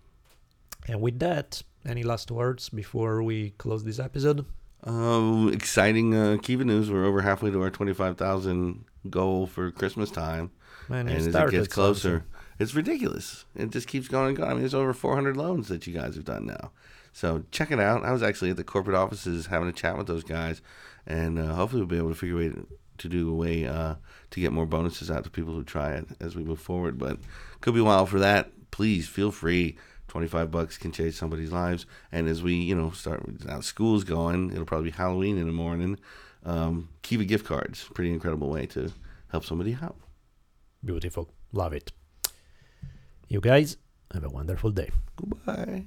And with that, any last words before we close this episode? Uh, exciting uh, Kiva news. We're over halfway to our 25,000 goal for Christmas time. Man, and as it gets closer, it's ridiculous. It just keeps going and going. I mean, there's over 400 loans that you guys have done now. So check it out. I was actually at the corporate offices having a chat with those guys, and uh, hopefully we'll be able to figure a way to do a way uh, to get more bonuses out to people who try it as we move forward. But could be a while for that. Please feel free. 25 bucks can change somebody's lives. And as we, you know, start now school's going, it'll probably be Halloween in the morning. Um, Kiva gift cards, pretty incredible way to help somebody out. Beautiful. Love it. You guys have a wonderful day. Goodbye.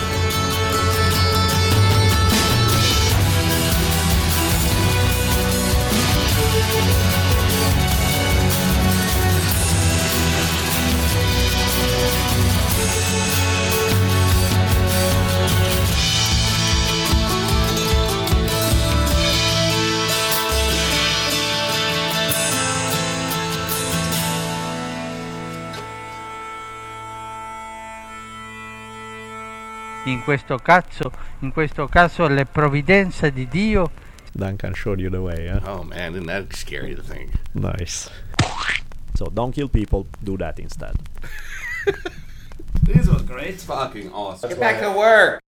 In questo caso, in questo caso le provvidenze di Dio Duncan showed you the way, yeah? Oh man, isn't that scary to think? Nice. So don't kill people, do that instead. This was great. It's fucking awesome. Get back to work.